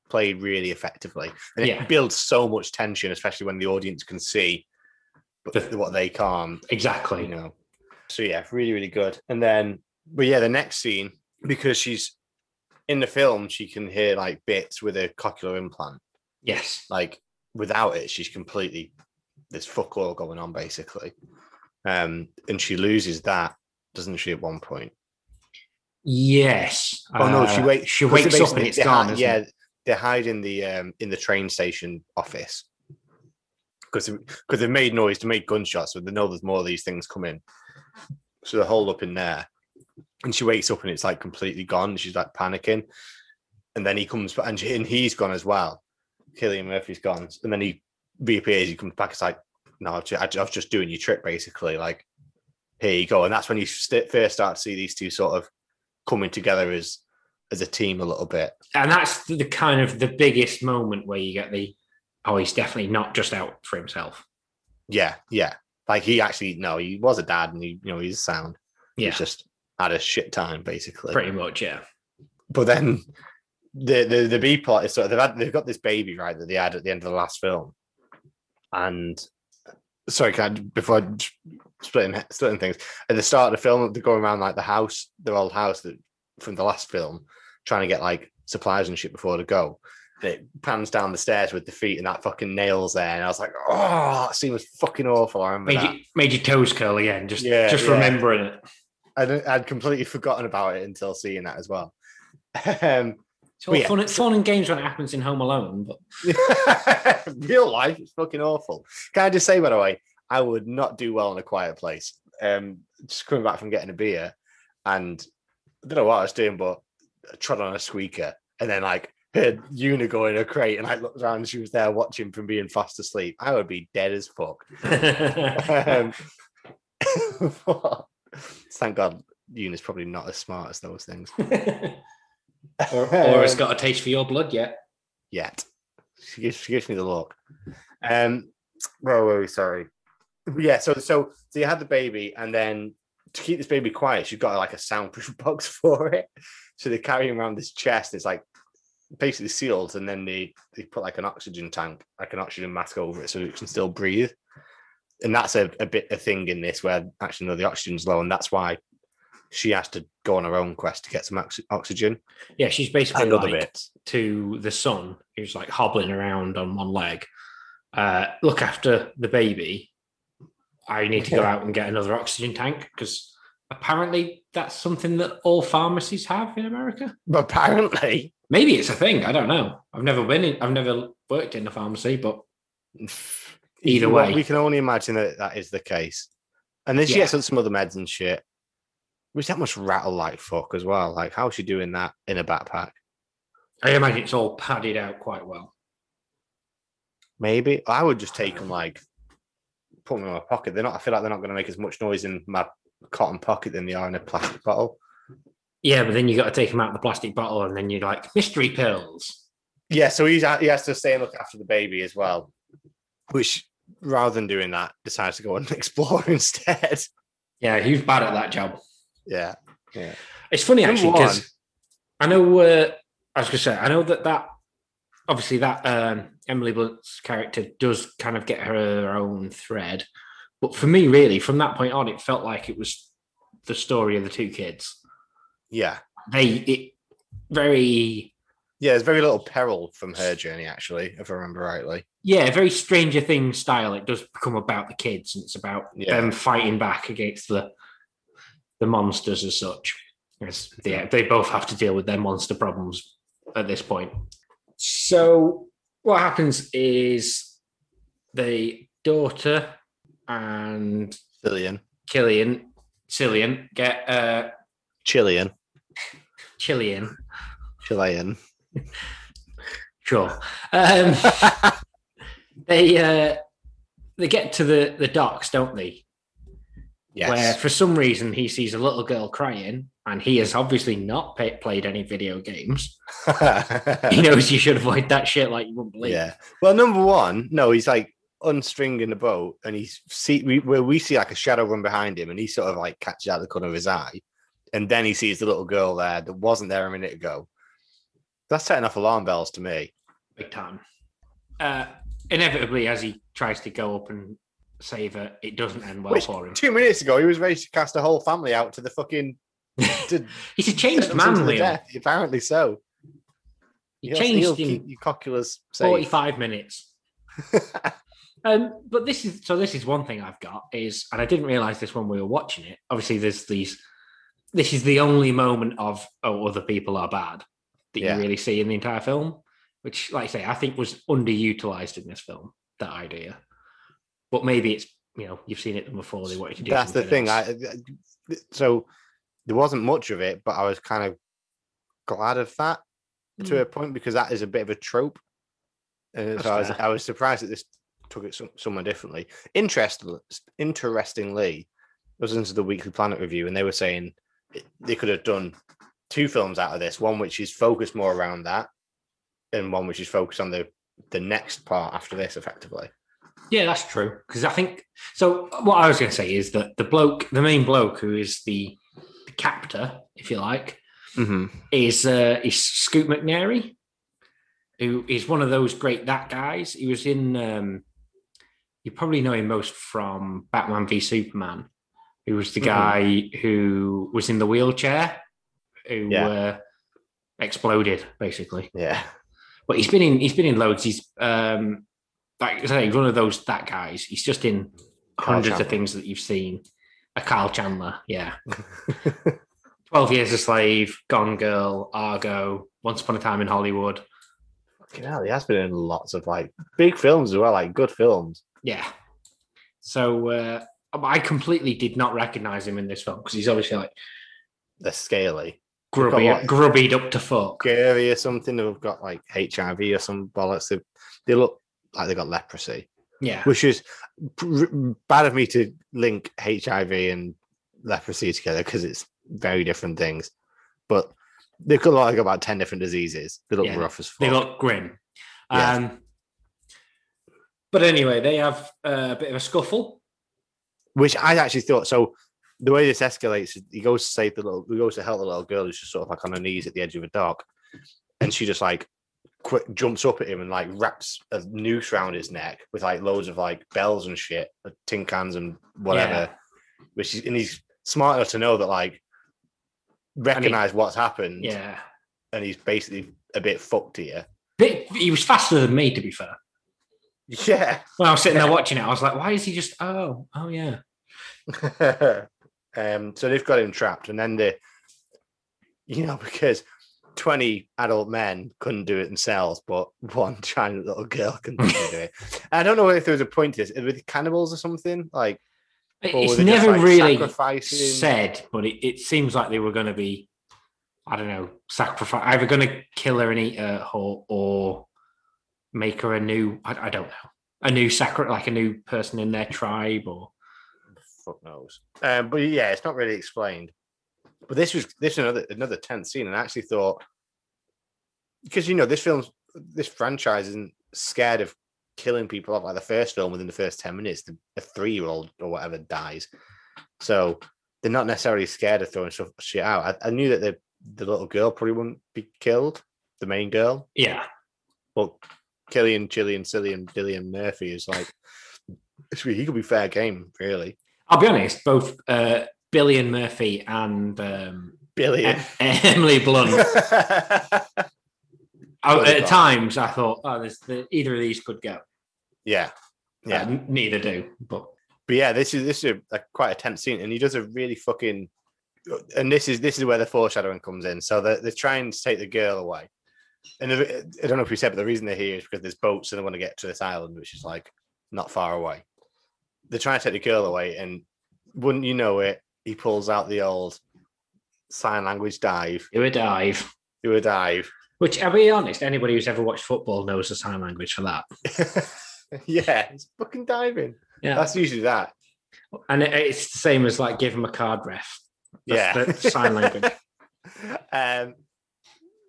played really effectively. And Yeah. it builds so much tension, especially when the audience can see but The- what they can't Exactly. you know. So yeah, really, really good. And then, but yeah, the next scene because she's in the film, she can hear like bits with a cochlear implant. Yes. Like without it, she's completely there's fuck all going on basically. Um, and she loses that, doesn't she? At one point. Yes. Oh no, she Uh, wakes. She wakes up and it's they gone. yeah, it? they hide in the um in the train station office because because they've made noise to make gunshots, so they know there's more of these things coming. So they hold up in there, and she wakes up and it's like completely gone. She's like panicking, and then he comes and, she, and he's gone as well. Cillian Murphy's gone, and then he reappears. you come back. It's like, no, I was just doing your trick, basically. Like, here you go, and that's when you st- first start to see these two sort of coming together as as a team a little bit. And that's the kind of the biggest moment where you get the oh, he's definitely not just out for himself. Yeah, yeah. Like he actually no, he was a dad, and he you know he's sound. Yeah. He's just had a shit time basically. Pretty much, yeah. But then the the the B plot is sort of they've had they've got this baby right that they had at the end of the last film, and sorry, can I, before I j- splitting splitting things at the start of the film they're going around like the house, their old house that from the last film, trying to get like supplies and shit before they go. It pans down the stairs with the feet and that fucking nails there, and I was like, "Oh, that scene was fucking awful." I remember Made, that. you, made your toes curl again, just Yeah, just yeah. remembering it. I'd, I'd completely forgotten about it until seeing that as well. Um, It's all yeah. fun, fun and games when it happens in Home Alone, but real life, it's fucking awful. Can I just say, by the way, I would not do well in a quiet place. Um, just coming back from getting a beer, and I don't know what I was doing, but I trod on a squeaker, and then like heard Una go in a crate, and I looked around, and she was there watching from being fast asleep. I would be dead as fuck. Um, thank God, Una's probably not as smart as those things or, or has got a taste for your blood yet. yet. She gives, she gives me the look. Um, were we? Sorry. Yeah, so so so you had the baby, and then to keep this baby quiet, she's got like a soundproof box for it. So they carry him around this chest. It's like basically sealed, and then they they put like an oxygen tank, like an oxygen mask over it, so it can still breathe. And that's a, a bit a thing in this where actually no, the oxygen's low, and that's why she has to go on her own quest to get some ox- oxygen Yeah, she's basically and other like bits. to the son who's like hobbling around on one leg. Uh, look after the baby. I need to go out and get another oxygen tank because apparently that's something that all pharmacies have in America. Apparently, Maybe it's a thing. I don't know. I've never been in. I've never worked in a pharmacy, but Either way. we can only imagine that that is the case. And then she Yeah. gets on some other meds and shit, which that must rattle like fuck as well. Like, how's she doing that in a backpack? I imagine it's all padded out quite well. Maybe I would just take them like, put them in my pocket. They're not. I feel like they're not going to make as much noise in my cotton pocket than they are in a plastic bottle. Yeah, but then you got to take them out of the plastic bottle, and then you're like mystery pills. Yeah, so he's he has to stay and look after the baby as well, which rather than doing that, decides to go and explore instead. Yeah, he was bad at that job. Yeah, yeah. It's funny Number actually because I know. Uh, I was going to say I know that that obviously that um, Emily Blunt's character does kind of get her own thread, but for me, really, from that point on, it felt like it was the story of the two kids. Yeah, They it very yeah. There's very little peril from her journey, actually, if I remember rightly. yeah very Stranger Things style. It does become about the kids, and it's about Yeah. them fighting back against the the monsters as such. Yes, they, they both have to deal with their monster problems at this point. So what happens is the daughter and Cillian, Killian, Cillian get uh Chilean, Chillian, Chilean. sure. Um they uh they get to the the docks, don't they? Where for some reason he sees a little girl crying, and he has obviously not pay, played any video games. He knows you should avoid that shit like you wouldn't believe. yeah. Well, number one, no, he's like unstringing the boat, and he's see we, where we see like a shadow run behind him, and he sort of like catches out the corner of his eye, and then he sees the little girl there that wasn't there a minute ago. That's setting off alarm bells to me. big time. Uh, inevitably, as he tries to go up and save her, it doesn't end well Which, for him. two minutes ago, he was ready to cast a whole family out to the fucking. To He's a changed man, Liam. death. Apparently so. He He'll- changed he'll in keep you cocculars safe. 45 minutes. Um, but this is so. This is one thing I've got is, and I didn't realize this when we were watching it. Obviously, there's these. This is the only moment of oh, other people are bad that Yeah. you really see in the entire film, which, like I say, I think was underutilized in this film. That idea, but maybe it's you know you've seen it before. They wanted to do. That's the thing. else. I so there wasn't much of it, but I was kind of glad of that to Mm. a point because that is a bit of a trope. And That's so I was. I was surprised that this took it some, somewhere differently. Interest, interestingly, I was into the Weekly Planet review, and they were saying they could have done two films out of this. One which is focused more around that, and one which is focused on the the next part after this, effectively. Yeah, that's true. Because I think so. What I was going to say is that the bloke, the main bloke, who is the, the captor, if you like, Mm-hmm. is uh, is Scoot McNairy, who is one of those great that guys. He was in. Um, you probably know him most from Batman v Superman, who was the Mhm. guy who was in the wheelchair, who Yeah. uh, exploded basically. Yeah. But he's been in he's been in loads. He's um like I say, one of those that guys. He's just in Carl hundreds Chandler. of things that you've seen. A Carl Chandler, yeah. Twelve Years a Slave, Gone Girl, Argo, Once Upon a Time in Hollywood. Fucking hell, he has been in lots of like big films as well, like good films. Yeah. So uh, I completely did not recognize him in this film because he's obviously like They're scaly. grubby, what? grubbied up to fuck. Scary or something. They've got like HIV or some bollocks. They, they look like they got leprosy, Yeah. which is bad of me to link HIV and leprosy together because it's very different things. But they could look like about 10 different diseases. They look Yeah, rough as fuck. They look grim. Yeah. Um, but anyway, they have uh, a bit of a scuffle. which I actually thought so. The way this escalates, he goes to save the little, he goes to help the little girl who's just sort of like on her knees at the edge of a dock, and she just like quick jumps up at him and like wraps a noose around his neck with like loads of like bells and shit, like tin cans and whatever. Yeah. Which is, and he's smart enough to know that like recognize what's happened, Yeah. and he's basically a bit fucked here. Bit, he was faster than me, to be fair. Yeah. When I was sitting there watching it, I was like, why is he just, oh, oh, yeah. um, so they've got him trapped, and then the, you know, because twenty adult men couldn't do it themselves, but one tiny little girl can do it. I don't know if there was a point to this. Were they cannibals or something? Like, or It's they just, never like, really sacrificing? said, but it, it seems like they were going to be, I don't know, sacrifice, either going to kill her and eat her or, or make her a new, I, I don't know, a new sacred, like a new person in their tribe or, Fuck knows. Um, but yeah, it's not really explained. But this was this another another tense scene, and I actually thought because you know this film, this franchise isn't scared of killing people off. Like the first film, within the first ten minutes, the, a three year old or whatever dies. So they're not necessarily scared of throwing stuff shit out. I, I knew that the the little girl probably wouldn't be killed, the main girl, Yeah. but Killian, Chillian, Cillian, Dillian Murphy is like he could be fair game, really. I'll be honest, both uh, Billy and Murphy and um, Billion. Em- Emily Blunt. I- at times, I thought, oh, there's the, either of these could go. yeah. Yeah. Uh, neither do. But But yeah, this is this is a, quite a tense scene, and he does a really fucking. And this is this is where the foreshadowing comes in. So they're, they're trying to take the girl away, and the- I don't know if we said, but the reason they're here is because there's boats and they want to get to this island, which is like not far away. They're trying to take the girl away, and wouldn't you know it, he pulls out the old sign language dive, do a dive. do a dive. Which, I'll be honest, anybody who's ever watched football knows the sign language for that. yeah, it's fucking diving. Yeah. That's usually that. and it, it's the same as like give him a card ref. yeah, That's the sign language. um,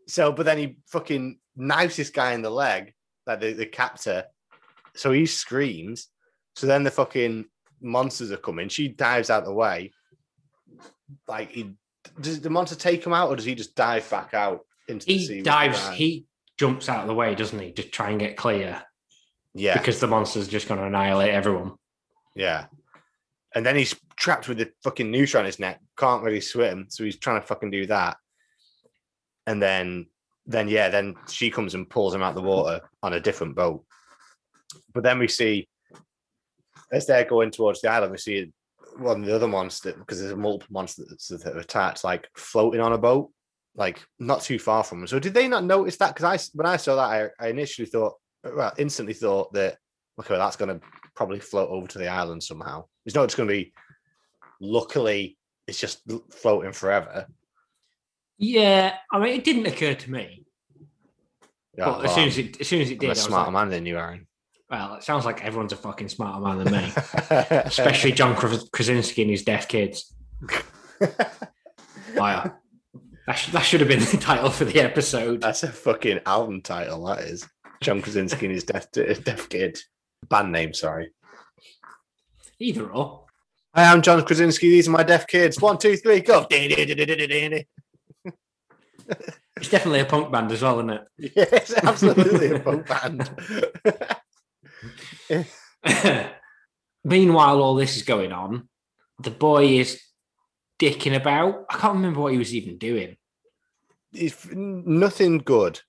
so, but then he fucking knifes this guy in the leg, like the, the captor. So he screams. So then the fucking monsters are coming. She dives out the way. Like he does the monster take him out, or does he just dive back out into the sea? He dives, he jumps out of the way, doesn't he, to try and get clear yeah, because the monster's just going to annihilate everyone. yeah. And then he's trapped with the fucking noose around his neck, can't really swim, so he's trying to fucking do that. And then, then yeah, then she comes and pulls him out the water on a different boat. But then we see, as they're going towards the island, we see one of the other monster because there's multiple monsters that are attached, like floating on a boat, like not too far from them. So did they not notice that? Because I, when I saw that, I, I initially thought, well, instantly thought that okay, well, that's going to probably float over to the island somehow. It's not just going to be. Luckily, it's just floating forever. Yeah, I mean, it didn't occur to me. Yeah, but as soon as it, as soon as it I'm did, I a smarter like, man than you, Aaron. Well, it sounds like everyone's a fucking smarter man than me, especially John Krasinski and his deaf kids. Wow. That, sh- that should have been the title for the episode. That's a fucking album title. That is John Krasinski and his deaf, deaf kid. Band name, sorry. Either or. I'm John Krasinski. These are my deaf kids. One, two, three, go. It's definitely a punk band as well, isn't it? Yes, absolutely a punk band. Meanwhile, all this is going on. The boy is dicking about. I can't remember what he was even doing. It's nothing good.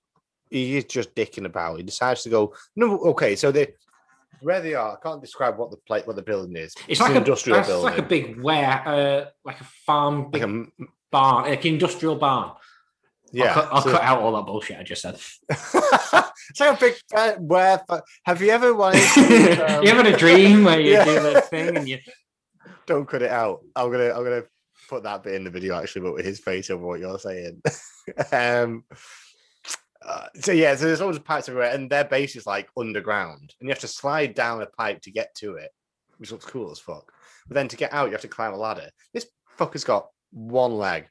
He is just dicking about. He decides to go. No, okay. So they where they are. I can't describe what the plate, what the building is. It's, an like a industrial building. it's like a big ware, uh, like a farm, like a barn, like industrial barn. Yeah. I'll, cut, I'll so- cut out all that bullshit I just said. it's like a big uh, where. Have you ever wanted? To, um, you ever had a dream where you Yeah. do the thing and you Don't cut it out. I'm gonna. I'm gonna put that bit in the video actually, but with his face over what you're saying. um. uh, so yeah, so there's of pipes everywhere, and their base is like underground, and you have to slide down a pipe to get to it, which looks cool as fuck. But then to get out, you have to climb a ladder. This fucker's got one leg,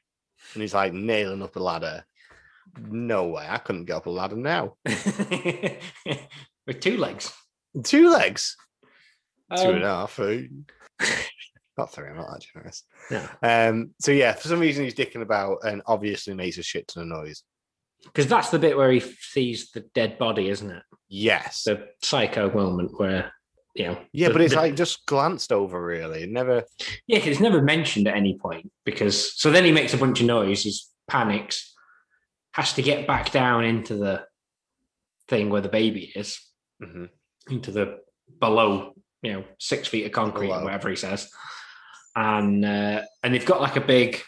and he's like nailing up a ladder. No way, I couldn't get up a ladder now. with two legs. Two legs, two Um, and a half. eh? not three. I'm not that generous. Yeah. Um. So yeah, for some reason he's dicking about, and obviously makes a shit ton of noise. Because that's the bit where he sees the dead body, isn't it? Yes. The psycho moment where, you know. yeah, the- but it's the- like just glanced over. Really, never. Yeah, 'cause it's never mentioned at any point. Because so then he makes a bunch of noise, he panics, has to get back down into the thing where the baby is, Mhm. into the below, you know, six feet of concrete, Below. or whatever he says. And uh, and they've got like a big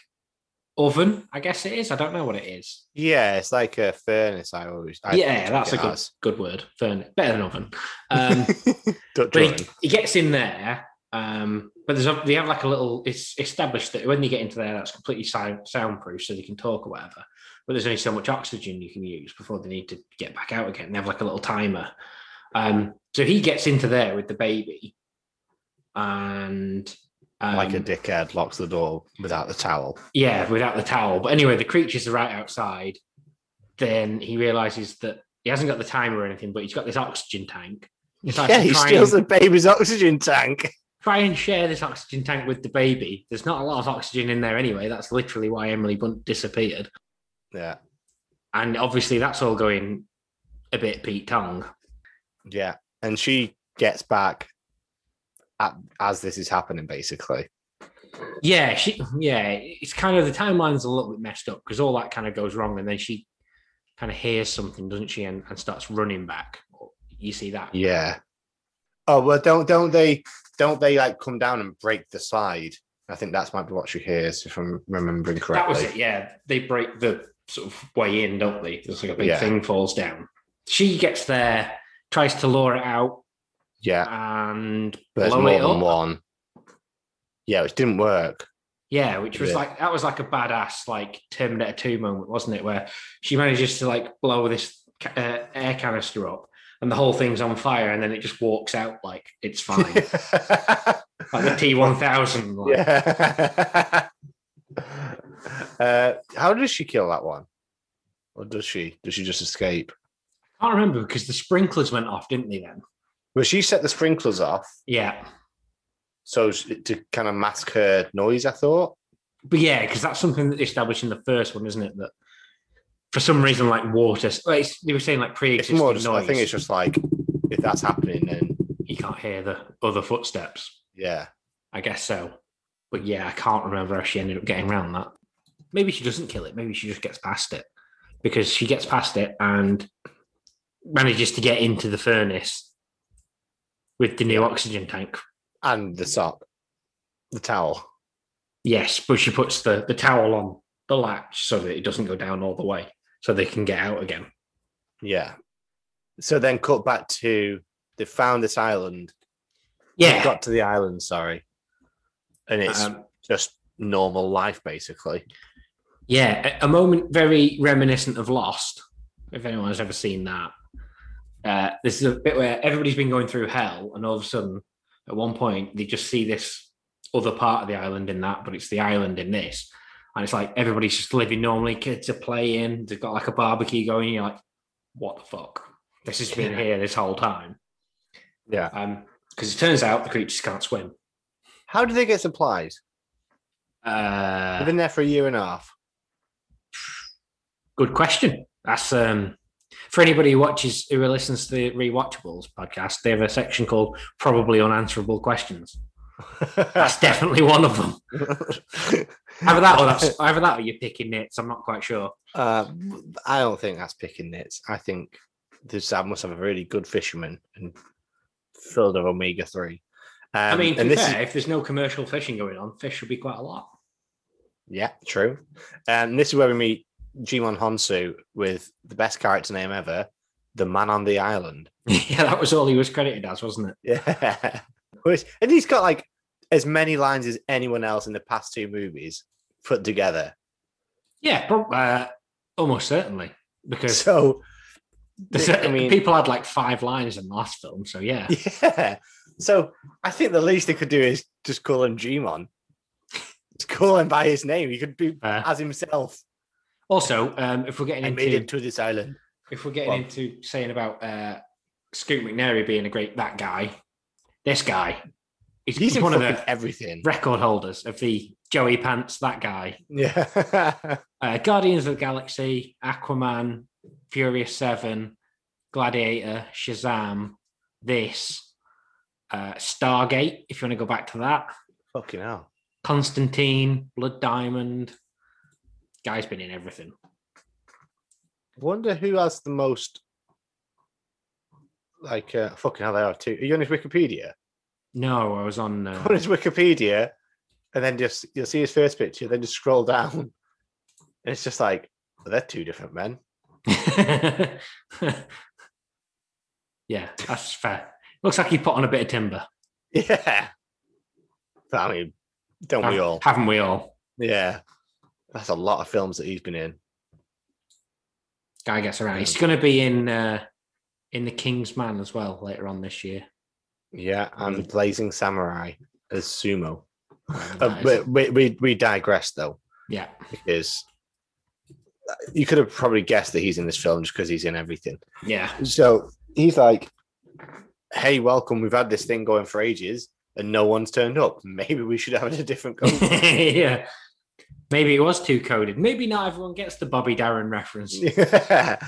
oven, I guess it is. I don't know what it is. Yeah, it's like a furnace. I always. I yeah, that's a good as. good word. Furnace, better than oven. Um, but he, he gets in there. Um, but there's a, they have like a little. It's established that when you get into there, that's completely sound, soundproof, so they can talk or whatever. But there's only so much oxygen you can use before they need to get back out again. They have like a little timer. Um, so he gets into there with the baby, and like a Um, dickhead locks the door without the towel. Yeah, without the towel. But anyway, the creatures are right outside. Then he realizes that he hasn't got the timer or anything, but he's got this oxygen tank. Like yeah, he steals and- the baby's oxygen tank. try and share this oxygen tank with the baby. There's not a lot of oxygen in there anyway. That's literally why Emily Blunt disappeared. Yeah, And obviously, that's all going a bit Pete Tong. yeah, and she gets back at, as this is happening, basically. Yeah, she. Yeah, it's kind of the timeline's a little bit messed up because all that kind of goes wrong, and then she kind of hears something, doesn't she, and, and starts running back. You see that? Yeah. Oh well, don't don't they don't they like come down and break the slide? I think that's might be what she hears, if I'm remembering correctly. That was it. Yeah, they break the sort of way in, don't they? There's like a big Yeah. thing falls down. She gets there, tries to lure it out, Yeah, and there's blow more it than up. one. Yeah, which didn't work. Yeah, which was Yeah. like that was like a badass like Terminator Two moment, wasn't it? Where she manages to like blow this uh, air canister up, and the whole thing's on fire, and then it just walks out like it's fine, like the T one thousand. yeah. uh, how does she kill that one? Or does she? Does she just escape? I can't remember because the sprinklers went off, didn't they? Then Well, she set the sprinklers off yeah, so to kind of mask her noise. I thought. but yeah, because that's something that they established in the first one, isn't it? That for some reason, like water, like it's, they were saying like pre-existing more. Just, noise. I think it's just like if that's happening, then you can't hear the other footsteps. yeah, I guess so. But yeah, I can't remember how she ended up getting around that. Maybe she doesn't kill it. Maybe she just gets past it because she gets past it and manages to get into the furnace with the new oxygen tank. and the sock, the towel. Yes, but she puts the, the towel on the latch so that it doesn't go down all the way so they can get out again. Yeah. So then cut back to they found this island. Yeah. They got to the island, sorry. And it's Um, just normal life, basically. Yeah, a a moment very reminiscent of Lost. If anyone has ever seen that, uh, this is a bit where everybody's been going through hell, and all of a sudden, at one point, they just see this other part of the island in that, but it's the island in this, and it's like everybody's just living normally. Kids are playing. They've got like a barbecue going. You're like, what the fuck? This has been here this whole time. Yeah. Um, because it turns out the creatures can't swim. How do they get supplies? Uh, They've been there for a year and a half. Good question. That's um for anybody who watches who listens to the Rewatchables podcast, they have a section called Probably Unanswerable Questions. That's definitely one of them. Either that or that's either that or you're picking nits. I'm not quite sure. Uh, I don't think that's picking nits. I think this I must have a really good fisherman and filled of omega three. Um, I mean, to and this is if there's no commercial fishing going on, fish should be quite a lot. Yeah, true. And this is where we meet Djimon Hounsou with the best character name ever, the man on the island. yeah, that was all he was credited as, wasn't it? Yeah. Which- and he's got like as many lines as anyone else in the past two movies put together. Yeah, prob- uh, almost certainly. Because So, I mean- people had like five lines in the last film, so yeah. yeah. So I think the least they could do is just call him Djimon. Just call him by his name. He could be Uh, as himself. Also, um, if we're getting I into made it to this island. if we're getting Well- into saying about uh, Scoot McNairy being a great that guy, this guy, he's, He's in one of the everything. record holders of the Joey Pants that guy. Yeah. Uh, Guardians of the Galaxy, Aquaman, Furious Seven, Gladiator, Shazam, this, uh, Stargate. If you want to go back to that, Fucking hell. Constantine, Blood Diamond. Guy's been in everything. Wonder who has the most like uh, fucking hell they are too. Are you on his Wikipedia? No, I was on. On Uh, his Wikipedia, and then just you'll see his first picture, then just scroll down. And it's just like, well, they're two different men. yeah, that's fair. Looks like he put on a bit of timber. Yeah. But, I mean, don't we all? Haven't we all? Yeah. That's a lot of films that he's been in. Guy gets around. He's going to be in uh, in the King's Man as well later on this year. Yeah, and Blazing Samurai as Sumo. Uh, we, we, we we digress though yeah, because you could have probably guessed that he's in this film just because he's in everything. yeah, So he's like, "Hey, welcome. We've had this thing going for ages, and no one's turned up. Maybe we should have it a different code." yeah. Maybe it was too coded. Maybe not everyone gets the Bobby Darin reference. Yeah.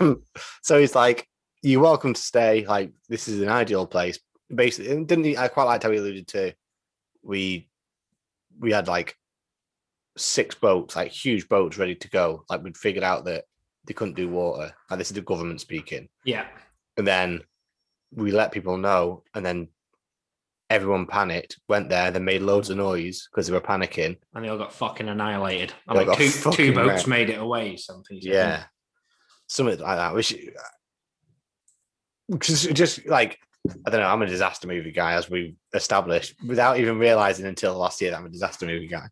Um, so he's like, "You're welcome to stay. Like, this is an ideal place." Basically, and didn't he? I quite liked how he alluded to. We we had like six boats, like huge boats, ready to go. Like we'd figured out that they couldn't do water. Like this is the government speaking, Yeah, and then we let people know, and then everyone panicked, went there, then made loads of noise because they were panicking. and they all got fucking annihilated. I They mean, two, two boats wrecked. made it away. Something. Yeah. Something like that. Which just, just like I don't know, I'm a disaster movie guy, as we've established, without even realizing until last year that I'm a disaster movie guy.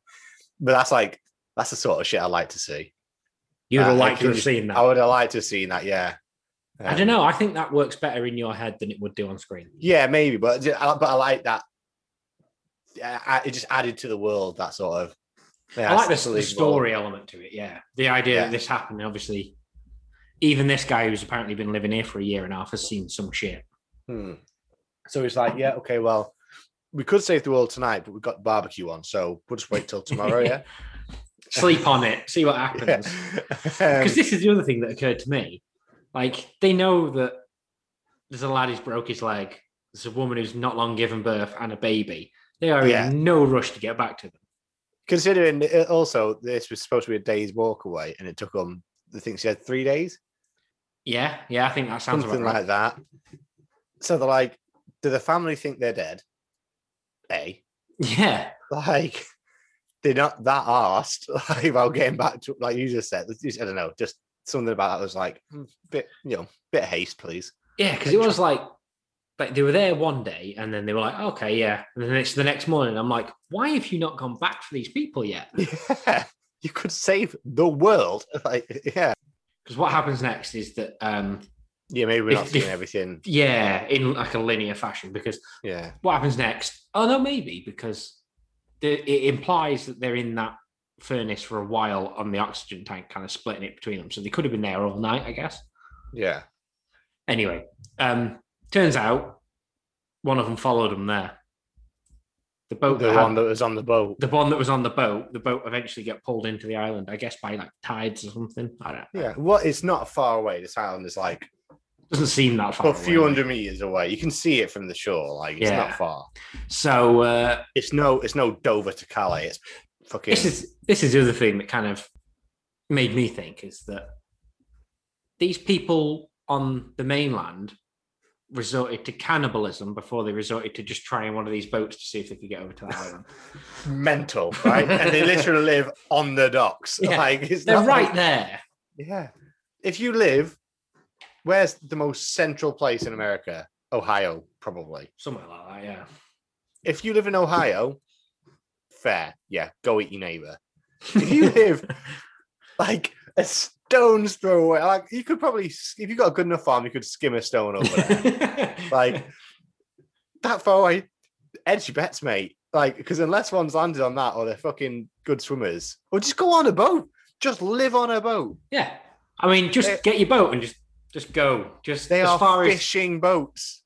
But that's like that's the sort of shit I like to see. You would have Uh, liked to have seen that. I would have liked to have seen that, yeah. I don't know. I think that works better in your head than it would do on screen. Yeah, maybe, but I- but I like that. I- it just added to the world that sort of. Yeah, I like the, the story element to it. Yeah, the idea Yeah. that this happened. Obviously, even this guy who's apparently been living here for a year and a half has seen some shit. Hmm. So it's like, yeah, okay, well, we could save the world tonight, but we've got barbecue on, so we'll just wait till tomorrow. Yeah, Sleep on it, see what happens. yeah. Because this is the other thing that occurred to me. Like they know that there's a lad who's broke his leg. There's a woman who's not long given birth and a baby. They are Yeah. in no rush to get back to them. Considering uh, also this was supposed to be a day's walk away, and it took them, I think she had three days, Yeah, yeah, I think that sounds something right. like that. So they're like, do the family think they're dead? A, Yeah, like, they're not that arsed like, about getting back to, like you just said. I don't know, just something about that was like, hmm, bit, you know, bit of haste, please. yeah, because it was like, like they were there one day and then they were like, okay, yeah, and then it's the next morning. I'm like, why have you not gone back for these people yet? Yeah, you could save the world. Like, yeah, Because what happens next is that, um, yeah, maybe we're If- not seeing if- everything. yeah, in like a linear fashion. Because Yeah, what happens next? Oh no, maybe because the, it implies that they're in that furnace for a while on the oxygen tank, kind of splitting it between them. So they could have been there all night, I guess. yeah. Anyway, um, turns out one of them followed them there. The boat, The that had- one that was on the boat. the one that was on the boat, the boat eventually got pulled into the island, I guess by like tides or something. I don't know. Yeah, well, it's not far away. This island is like Doesn't seem that far. a few away. hundred meters away. You can see it from the shore. Like it's Yeah. not far. So uh, It's no, it's no Dover to Calais. It's fucking. this is this is the other thing that kind of made me think is that these people on the mainland resorted to cannibalism before they resorted to just trying one of these boats to see if they could get over to the island. mental, right? and they literally live on the docks. Yeah, Like it's They're right like- there. yeah. If you live, where's the most central place in America? Ohio, probably. Somewhere like that, yeah. If you live in Ohio, fair, yeah, go eat your neighbor. If you live like a stone's throw away, like you could probably, if you got a good enough farm, you could skim a stone over there. like that far away, edge your bets, mate. Like, because unless one's landed on that or they're fucking good swimmers, or just go on a boat, just live on a boat. yeah. I mean, just They- get your boat and just just go. Just They as are far as fishing boats,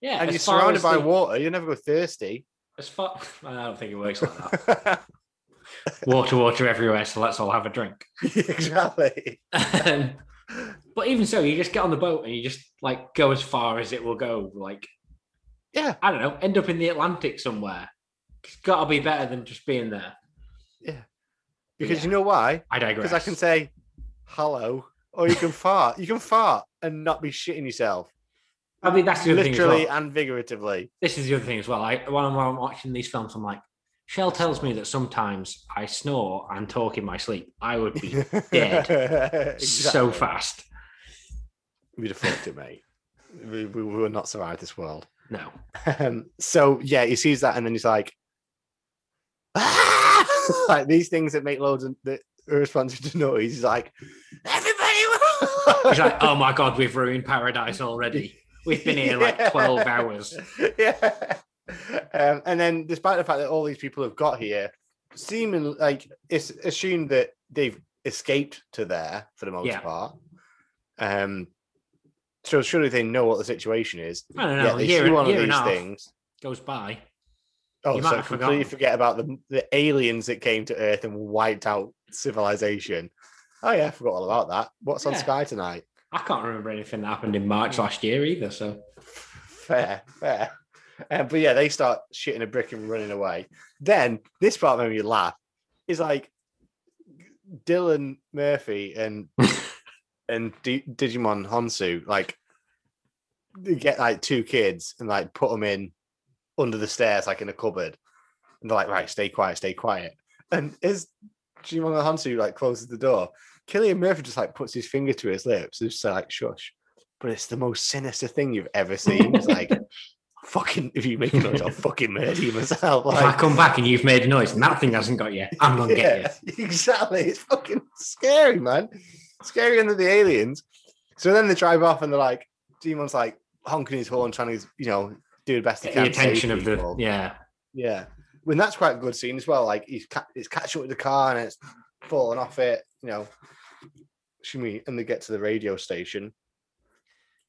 yeah, and you're surrounded by the- water. You never go thirsty. As far, I don't think it works like that. water, water everywhere. So let's all have a drink. exactly. Um, but even so, you just get on the boat and you just like go as far as it will go. Like, Yeah. I don't know, end up in the Atlantic somewhere. It's got to be better than just being there. Yeah, because Yeah. you know why? I digress. Because I can say hello, or you can fart. You can fart and not be shitting yourself, I mean, that's the other thing. As literally well. and figuratively. This is the other thing as well. I when I'm, when I'm watching these films, I'm like, Shell tells me that sometimes I snore and talk in my sleep. I would be Dead. so fast. We'd have fucked it, mate. We, we will not survive this world. No. Um, so yeah, he sees that and then he's like, "Ah!" like these things that make loads of that are responsive to noise. He's like, everybody. He's like, oh my god, we've ruined paradise already. We've been here like 12 hours. Yeah. Um, and then, despite the fact that all these people have got here, seeming like it's assumed that they've escaped to there for the most Yeah. part. Um, so surely they know what the situation is. I don't know. Yeah, they year, one of year and these things. goes by. Oh, You so completely forget about the the aliens that came to Earth and wiped out civilization. Oh yeah, I forgot all about that. What's on Sky tonight? I can't remember anything that happened in March last year either. So Fair, fair. Uh, but yeah, they start shitting a brick and running away. Then this part made me laugh. Is like Cillian Murphy and and D- Djimon Hounsou like they get like two kids and like put them in under the stairs like in a cupboard, and they're like, right, stay quiet, stay quiet. And as Djimon Hounsou like closes the door, Cillian Murphy just like puts his finger to his lips and just like shush. But it's the most sinister thing you've ever seen. It's like fucking if you make a noise, I'll fucking murder you myself. if I come back and you've made a noise and that thing hasn't got you, I'm gonna get you. exactly. It's fucking scary, man. Scarier than the aliens. So then they drive off and they're like, Djimon's like honking his horn, trying to, you know, do the best he can. the attention of the yeah. Yeah. When that's quite a good scene as well. Like he's ca- he's catching up with the car and it's falling off it, you know. Shimmy, and they get to the radio station.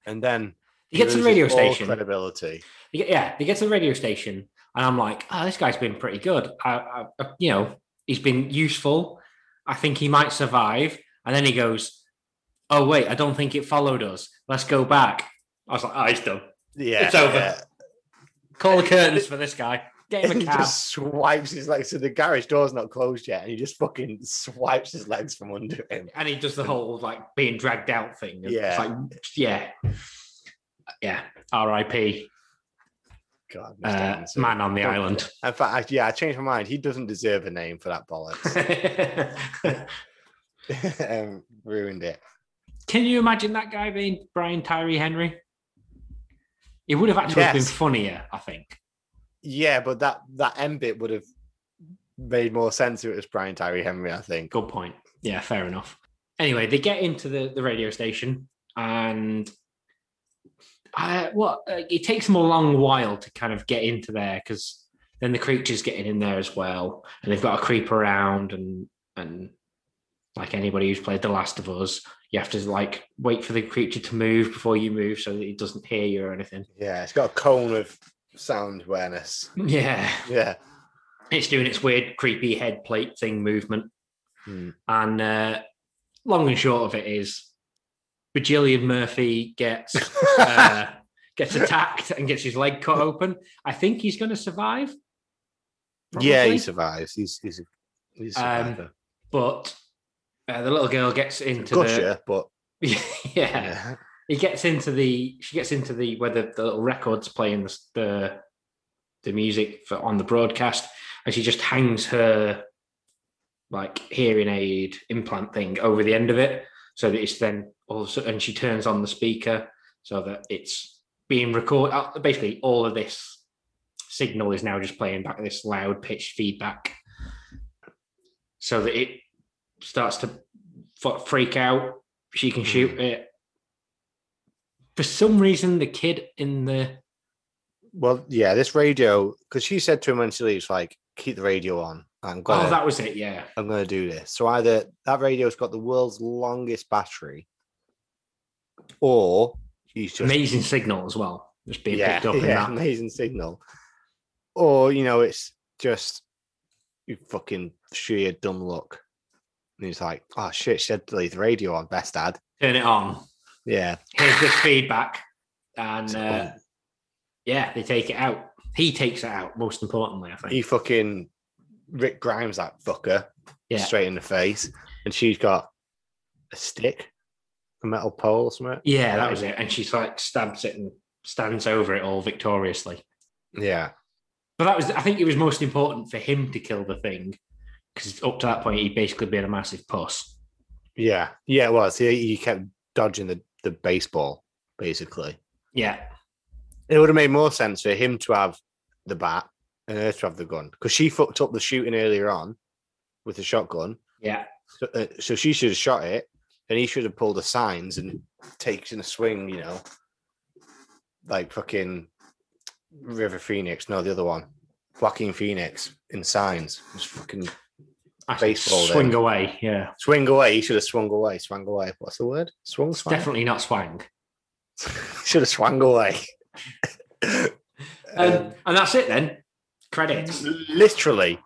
And then You get to the radio station. Credibility. Yeah, they get to the radio station, and I'm like, oh, this guy's been pretty good. I, I, I- you know, he's been useful. I think he might survive. And then he goes, oh wait, I don't think it followed us. Let's go back. I was like, oh, he's done. Yeah. It's over. yeah. Call the curtains for this guy. Get him And a he just swipes his legs. So the garage door's not closed yet, and he just fucking swipes his legs from under him. and he does the whole like being dragged out thing. It's Yeah. like, yeah, yeah. R.I.P. God, Mr. Uh, man on the Fuck. island. In fact, I, yeah, I changed my mind. He doesn't deserve a name for that bollocks. um, ruined it. Can you imagine that guy being Brian Tyree Henry? It would have actually been funnier, I think. Yeah, but that that end bit would have made more sense if it was Brian Tyree Henry. I think. Good point. Yeah, fair enough. Anyway, they get into the, the radio station and I, what uh, it takes them a long while to kind of get into there because then the creature's getting in there as well, and they've got to creep around and and like anybody who's played The Last of Us, you have to like wait for the creature to move before you move so that it doesn't hear you or anything. Yeah, it's got a cone of sound awareness. Yeah, Yeah. it's doing its weird, creepy head plate thing movement. Hmm. And uh, long and short of it is, Bajillion Murphy gets uh, gets attacked and gets his leg cut open. I think he's going to survive. yeah, he survives. He's he's a, he's a Um. But uh, the little girl gets into Gusher, but the yeah. yeah. He gets into the she gets into the where the, little records playing the the, the music for, on the broadcast, and she just hangs her like hearing aid implant thing over the end of it, so that it's then all of a sudden, and she turns on the speaker so that it's being recorded. Uh, basically, all of this signal is now just playing back this loud pitch feedback, so that it starts to freak out. She can shoot it. For some reason, the kid in the Well, yeah, this radio because she said to him when she leaves, like, keep the radio on. I'm oh, gonna oh, that was it. Yeah, I'm gonna do this. So either that radio's got the world's longest battery, or he's just amazing signal as well. Just being yeah, picked up in that. amazing signal. Or you know, it's just you fucking sheer dumb luck. And he's like, oh shit, she had to leave the radio on. Best dad. Turn it on. Yeah. Here's this feedback, and uh, yeah, they take it out. He takes it out. Most importantly, I think. he fucking Rick Grimes that fucker Yeah. straight in the face, and she's got a stick, a metal pole or something. yeah, that was it. And she's like stabs it and stands over it all victoriously. Yeah, But that was, I think, it was most important for him to kill the thing because up to that point he'd basically been a massive puss. yeah, yeah. It was. He, he kept dodging the the baseball basically. Yeah, It would have made more sense for him to have the bat and her to have the gun because she fucked up the shooting earlier on with the shotgun. yeah, So, uh, so she should have shot it, and he should have pulled the signs and taken a swing. You know, like fucking River Phoenix. No, the other one. Joaquin Phoenix in Signs. Just fucking Actually, Baseball swing then. away. Yeah, swing away. He should have swung away. Swung away. What's the word? Swung. Swang? definitely not swang. should have swung away. Um, Um, and that's it then. Credits. literally,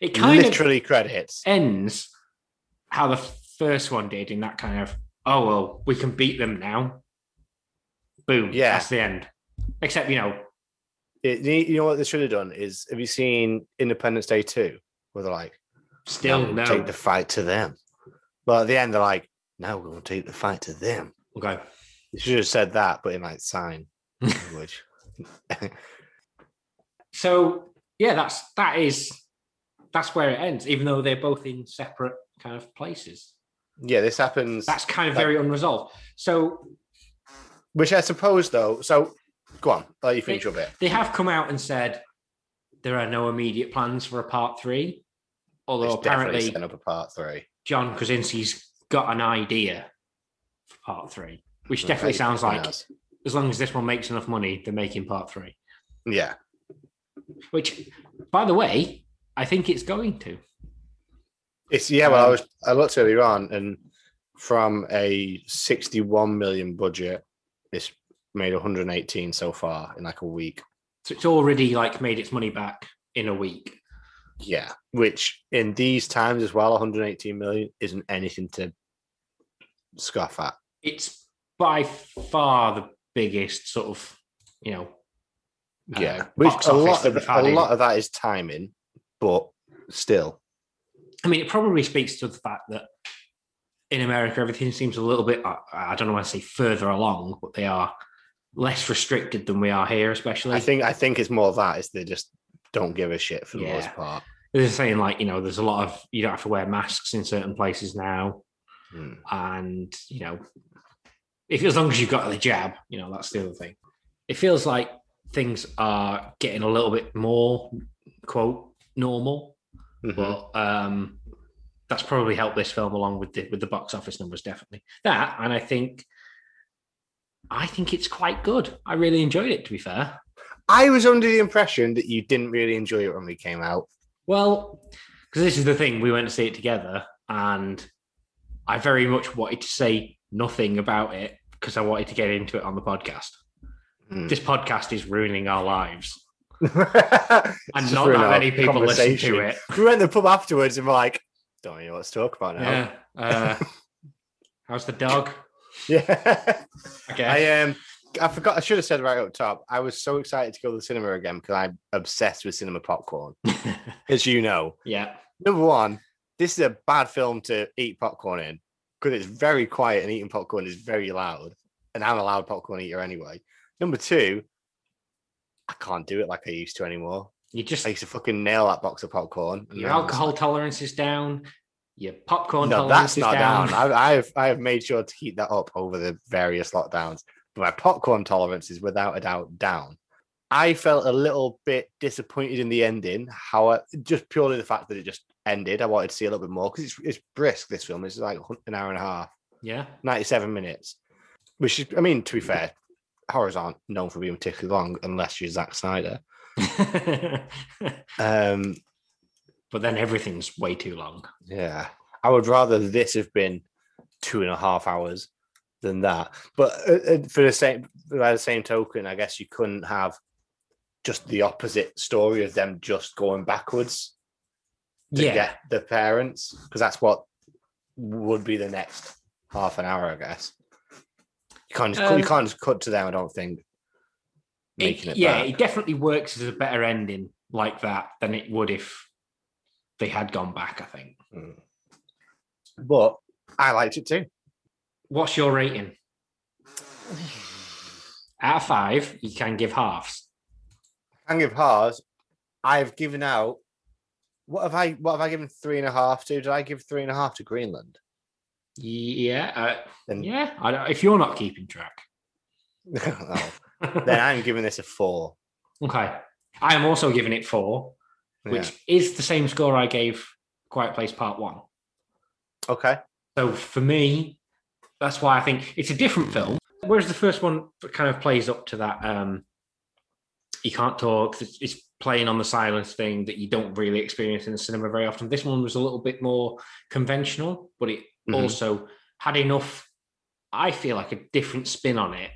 It kind of literally credits. ends how the first one did in that kind of oh well we can beat them now boom Yeah. that's the end except you know It, you know what they should have done is have you seen Independence Day 2? Where they're like, still "Now no take the fight to them. Well, at the end, they're like, now we're going to take the fight to them. okay You should have said that, but in like sign language. so yeah that's that is that's where it ends even though they're both in separate kind of places yeah, this happens. that's kind of Like- very unresolved so Which I suppose, though. So go on, let you finish your bit. they have come out and said there are no immediate plans for a part three although It's apparently setting up a part three. John Krasinski's got an idea for part three, which Okay, definitely sounds like else. as long as this one makes enough money, they're making part three. Yeah. Which, by the way, I think it's going to. It's yeah. Well, I Um, was I looked earlier on, and from a 61 million budget, it's made 118 so far in like a week. So it's already like made its money back in a week. Yeah, which in these times as well, 118 million isn't anything to scoff at. It's by far the biggest sort of, you know, uh, Yeah, which a lot of a in- lot of that is timing, but still, I mean, it probably speaks to the fact that in America, everything seems a little bit, I, I don't know to say further along, but they are less restricted than we are here, especially. I think I think it's more that is they just don't give a shit for the Yeah. most part. they're saying like you know there's a lot of you don't have to wear masks in certain places now Hmm. and you know if as long as you've got the jab you know that's the other thing it feels like things are getting a little bit more quote normal Mhm. but um that's probably helped this film along with the with the box office numbers definitely that and i think i think it's quite good i really enjoyed it to be fair I was under the impression that you didn't really enjoy it when we came out. Well, because this is the thing, we went to see it together, and I very much wanted to say nothing about it because I wanted to get into it on the podcast. Hmm. This podcast is ruining our lives, and and not that many people listen to it. We went to the pub afterwards and we're like, don't know what to talk about now. Yeah. Uh, how's the dog? Yeah. Okay. I um I forgot I should have said right up top. I was so excited to go to the cinema again because I'm obsessed with cinema popcorn, as you know. yeah. Number one, this is a bad film to eat popcorn in because it's very quiet and eating popcorn is very loud. And I'm a loud popcorn eater anyway. Number two, I can't do it like I used to anymore. You just I used to fucking nail that box of popcorn. your now I'm just alcohol like, tolerance is down. Your popcorn no, tolerance that's is not down. down. I, I've I have made sure to keep that up over the various lockdowns. My popcorn tolerance is without a doubt down. I felt a little bit disappointed in the ending. How just purely the fact that it just ended. I wanted to see a little bit more because it's it's brisk. This film it's like an hour and a half, yeah. ninety-seven minutes. Which is, I mean, to be fair, horrors aren't known for being particularly long unless you're Zack Snyder. Um, but then everything's way too long. Yeah, I would rather this have been two and a half hours than that. But uh, uh, for the same, by the same token, I guess you couldn't have just the opposite story of them just going backwards to Yeah. get the parents, because that's what would be the next half an hour, I guess. You can't just, you Um, can't just cut to them. I don't think making it, yeah, back. it definitely works as a better ending like that than it would if they had gone back. I think. Mm. But I liked it too. What's your rating? Out of five, you can give halves. I can give halves. I've given out. What have I? What have I given three and a half to? Did I give three and a half to Greenland? Yeah, uh, Then, yeah. I don't, if you're not keeping track, then I'm giving this a four. okay. I am also giving it four, which is the same score I gave Quiet Place Part One. Okay. So for me, that's why I think it's a different film. Whereas the first one kind of plays up to that, um, you can't talk. It's, playing on the silence thing that you don't really experience in the cinema very often. This one was a little bit more conventional, but it Mhm. also had enough. I feel like a different spin on it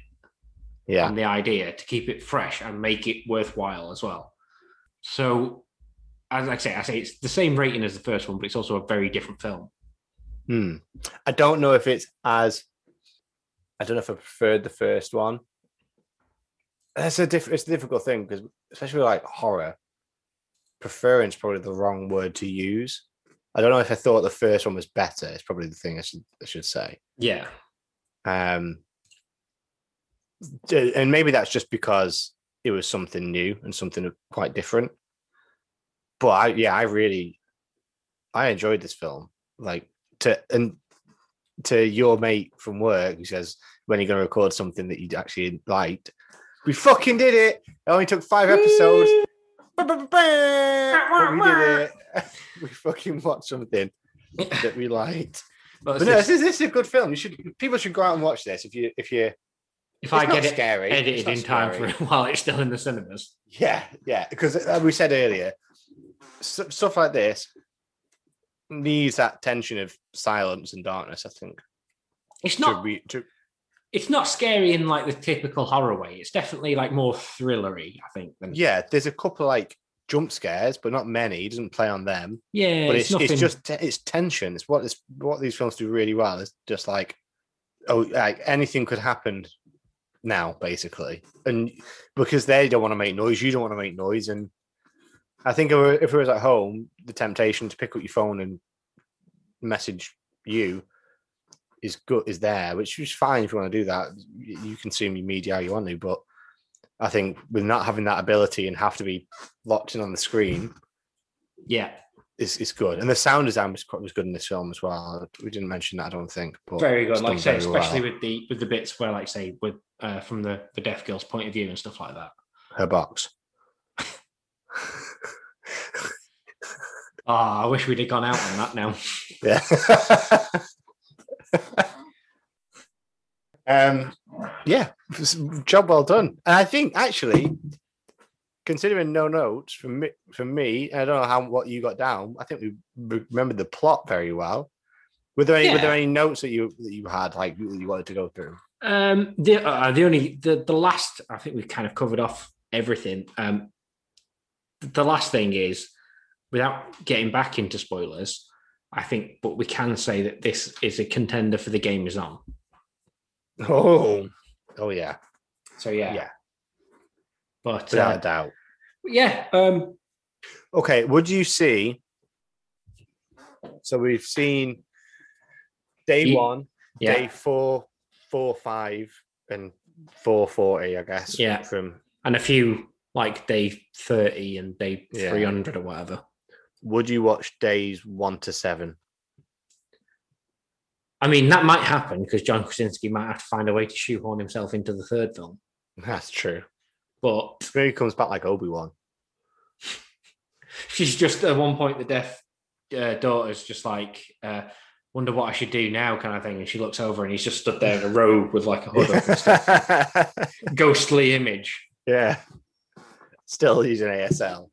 Yeah. and the idea to keep it fresh and make it worthwhile as well. So, as I say, I say it's the same rating as the first one, but it's also a very different film. Hmm. I don't know if it's as. I don't know if I preferred the first one. That's a diff- It's a difficult thing because, especially like horror, preferring is probably the wrong word to use. I don't know if I thought the first one was better. It's probably the thing I should I should say. Yeah, Um, and maybe that's just because it was something new and something quite different. But I, yeah, I really, I enjoyed this film. Like to and to your mate from work who says when you're going to record something that you actually liked, we fucking did it. It only took five episodes. But we did it. we fucking watched something that we liked. But But no, this is, this is a good film. You should people should go out and watch this if you if you if it's I get it scary. It's edited in time scary. for while it's still in the cinemas. Yeah, yeah. Because uh, we said earlier, s- stuff like this needs that tension of silence and darkness. I think It's to not. re- to It's not scary in like the typical horror way. It's definitely like more thrillery. I think. Than, yeah. There's a couple like jump scares, but not many. He doesn't play on them. yeah. but it's, it's, it's, just it's tension. It's what this what these films do really well. It's just like oh, like anything could happen now, basically, and because they don't want to make noise, you don't want to make noise, and I think if it were- if it was at home, the temptation to pick up your phone and message you is good is there, which is fine if you want to do that. You consume your media how you want to, but I think with not having that ability and have to be locked in on the screen, yeah. it's, is good. And the sound design was, quite- was good in this film as well. We didn't mention that, I don't think. But very good. Like I say, very well. especially with the with the bits where, like, say, with uh, from the the deaf girl's point of view and stuff like that. her box. Oh, I wish we'd have gone out on that now. yeah. um, yeah, job well done. And I think actually, considering no notes from me, from me, I don't know how what you got down. I think we re- remembered the plot very well. Were there any were there any notes that you that you had like you you wanted to go through? Um, the uh, the only the the last I think we kind of covered off everything. Um, the last thing is without getting back into spoilers. I think, but we can say that this is a contender for the game is on. Oh, oh yeah, So yeah, Yeah. But without uh, a doubt. yeah, um, Okay, would you see? So we've seen day Ye- one, yeah, day four, four, five, and four forty, I guess. Yeah. From and a few like day thirty and day Yeah. three hundred or whatever. Would you watch days one to seven? I mean, that might happen because John Krasinski might have to find a way to shoehorn himself into the third film. That's true. But Maybe he comes back like Obi Wan. she's just at one point the deaf uh, daughter's just like uh, wonder what I should do now kind of thing, and she looks over and he's just stood there in a robe with like a hood up and stuff. ghostly image. yeah. Still using ASL.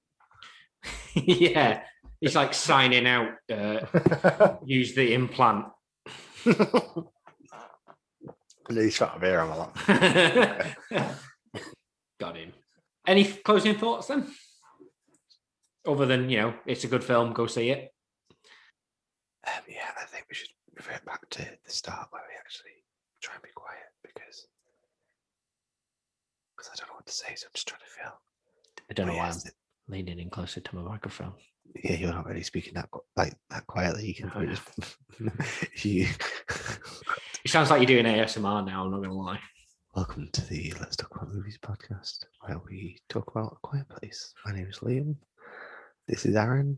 yeah, he's like signing out. Uh, use the implant. He's trying to beer him a lot. Got him. Any closing thoughts then? Other than you know, it's a good film. Go see it. Um, yeah, I think we should revert back to the start where we actually try and be quiet because because I don't know what to say, so I'm just trying to feel. I don't know why I'm leaning in closer to my microphone. Yeah, you're not really speaking that like that quietly. You can probably just you. It sounds like you're doing ASMR now. I'm not gonna lie. Welcome to the Let's Talk About Movies podcast, where we talk about a quiet place. My name is Liam. This is Aaron,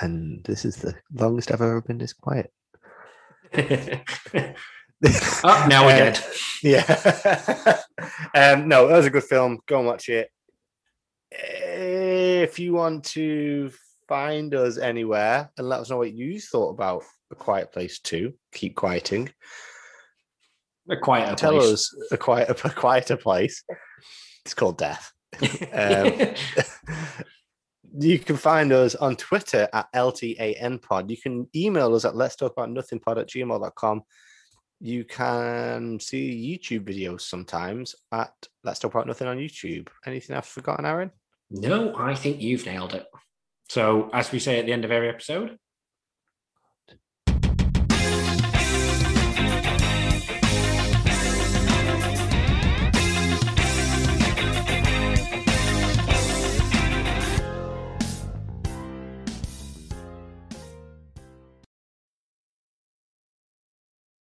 and this is the longest I've ever been this quiet. oh, now we're Uh, dead. Yeah. um, no, that was a good film. Go and watch it. If you want to find us anywhere and let us know what you thought about A Quiet Place 2, keep quieting. A quieter Tell place. us a quiet a quieter place. It's called Death. Um, you can find us on Twitter at LTAN pod. You can email us at let's talk about nothing pod at gmail.com. You can see YouTube videos sometimes at let's talk about nothing on YouTube. Anything I've forgotten, Aaron? no, I think you've nailed it. So, as we say at the end of every episode,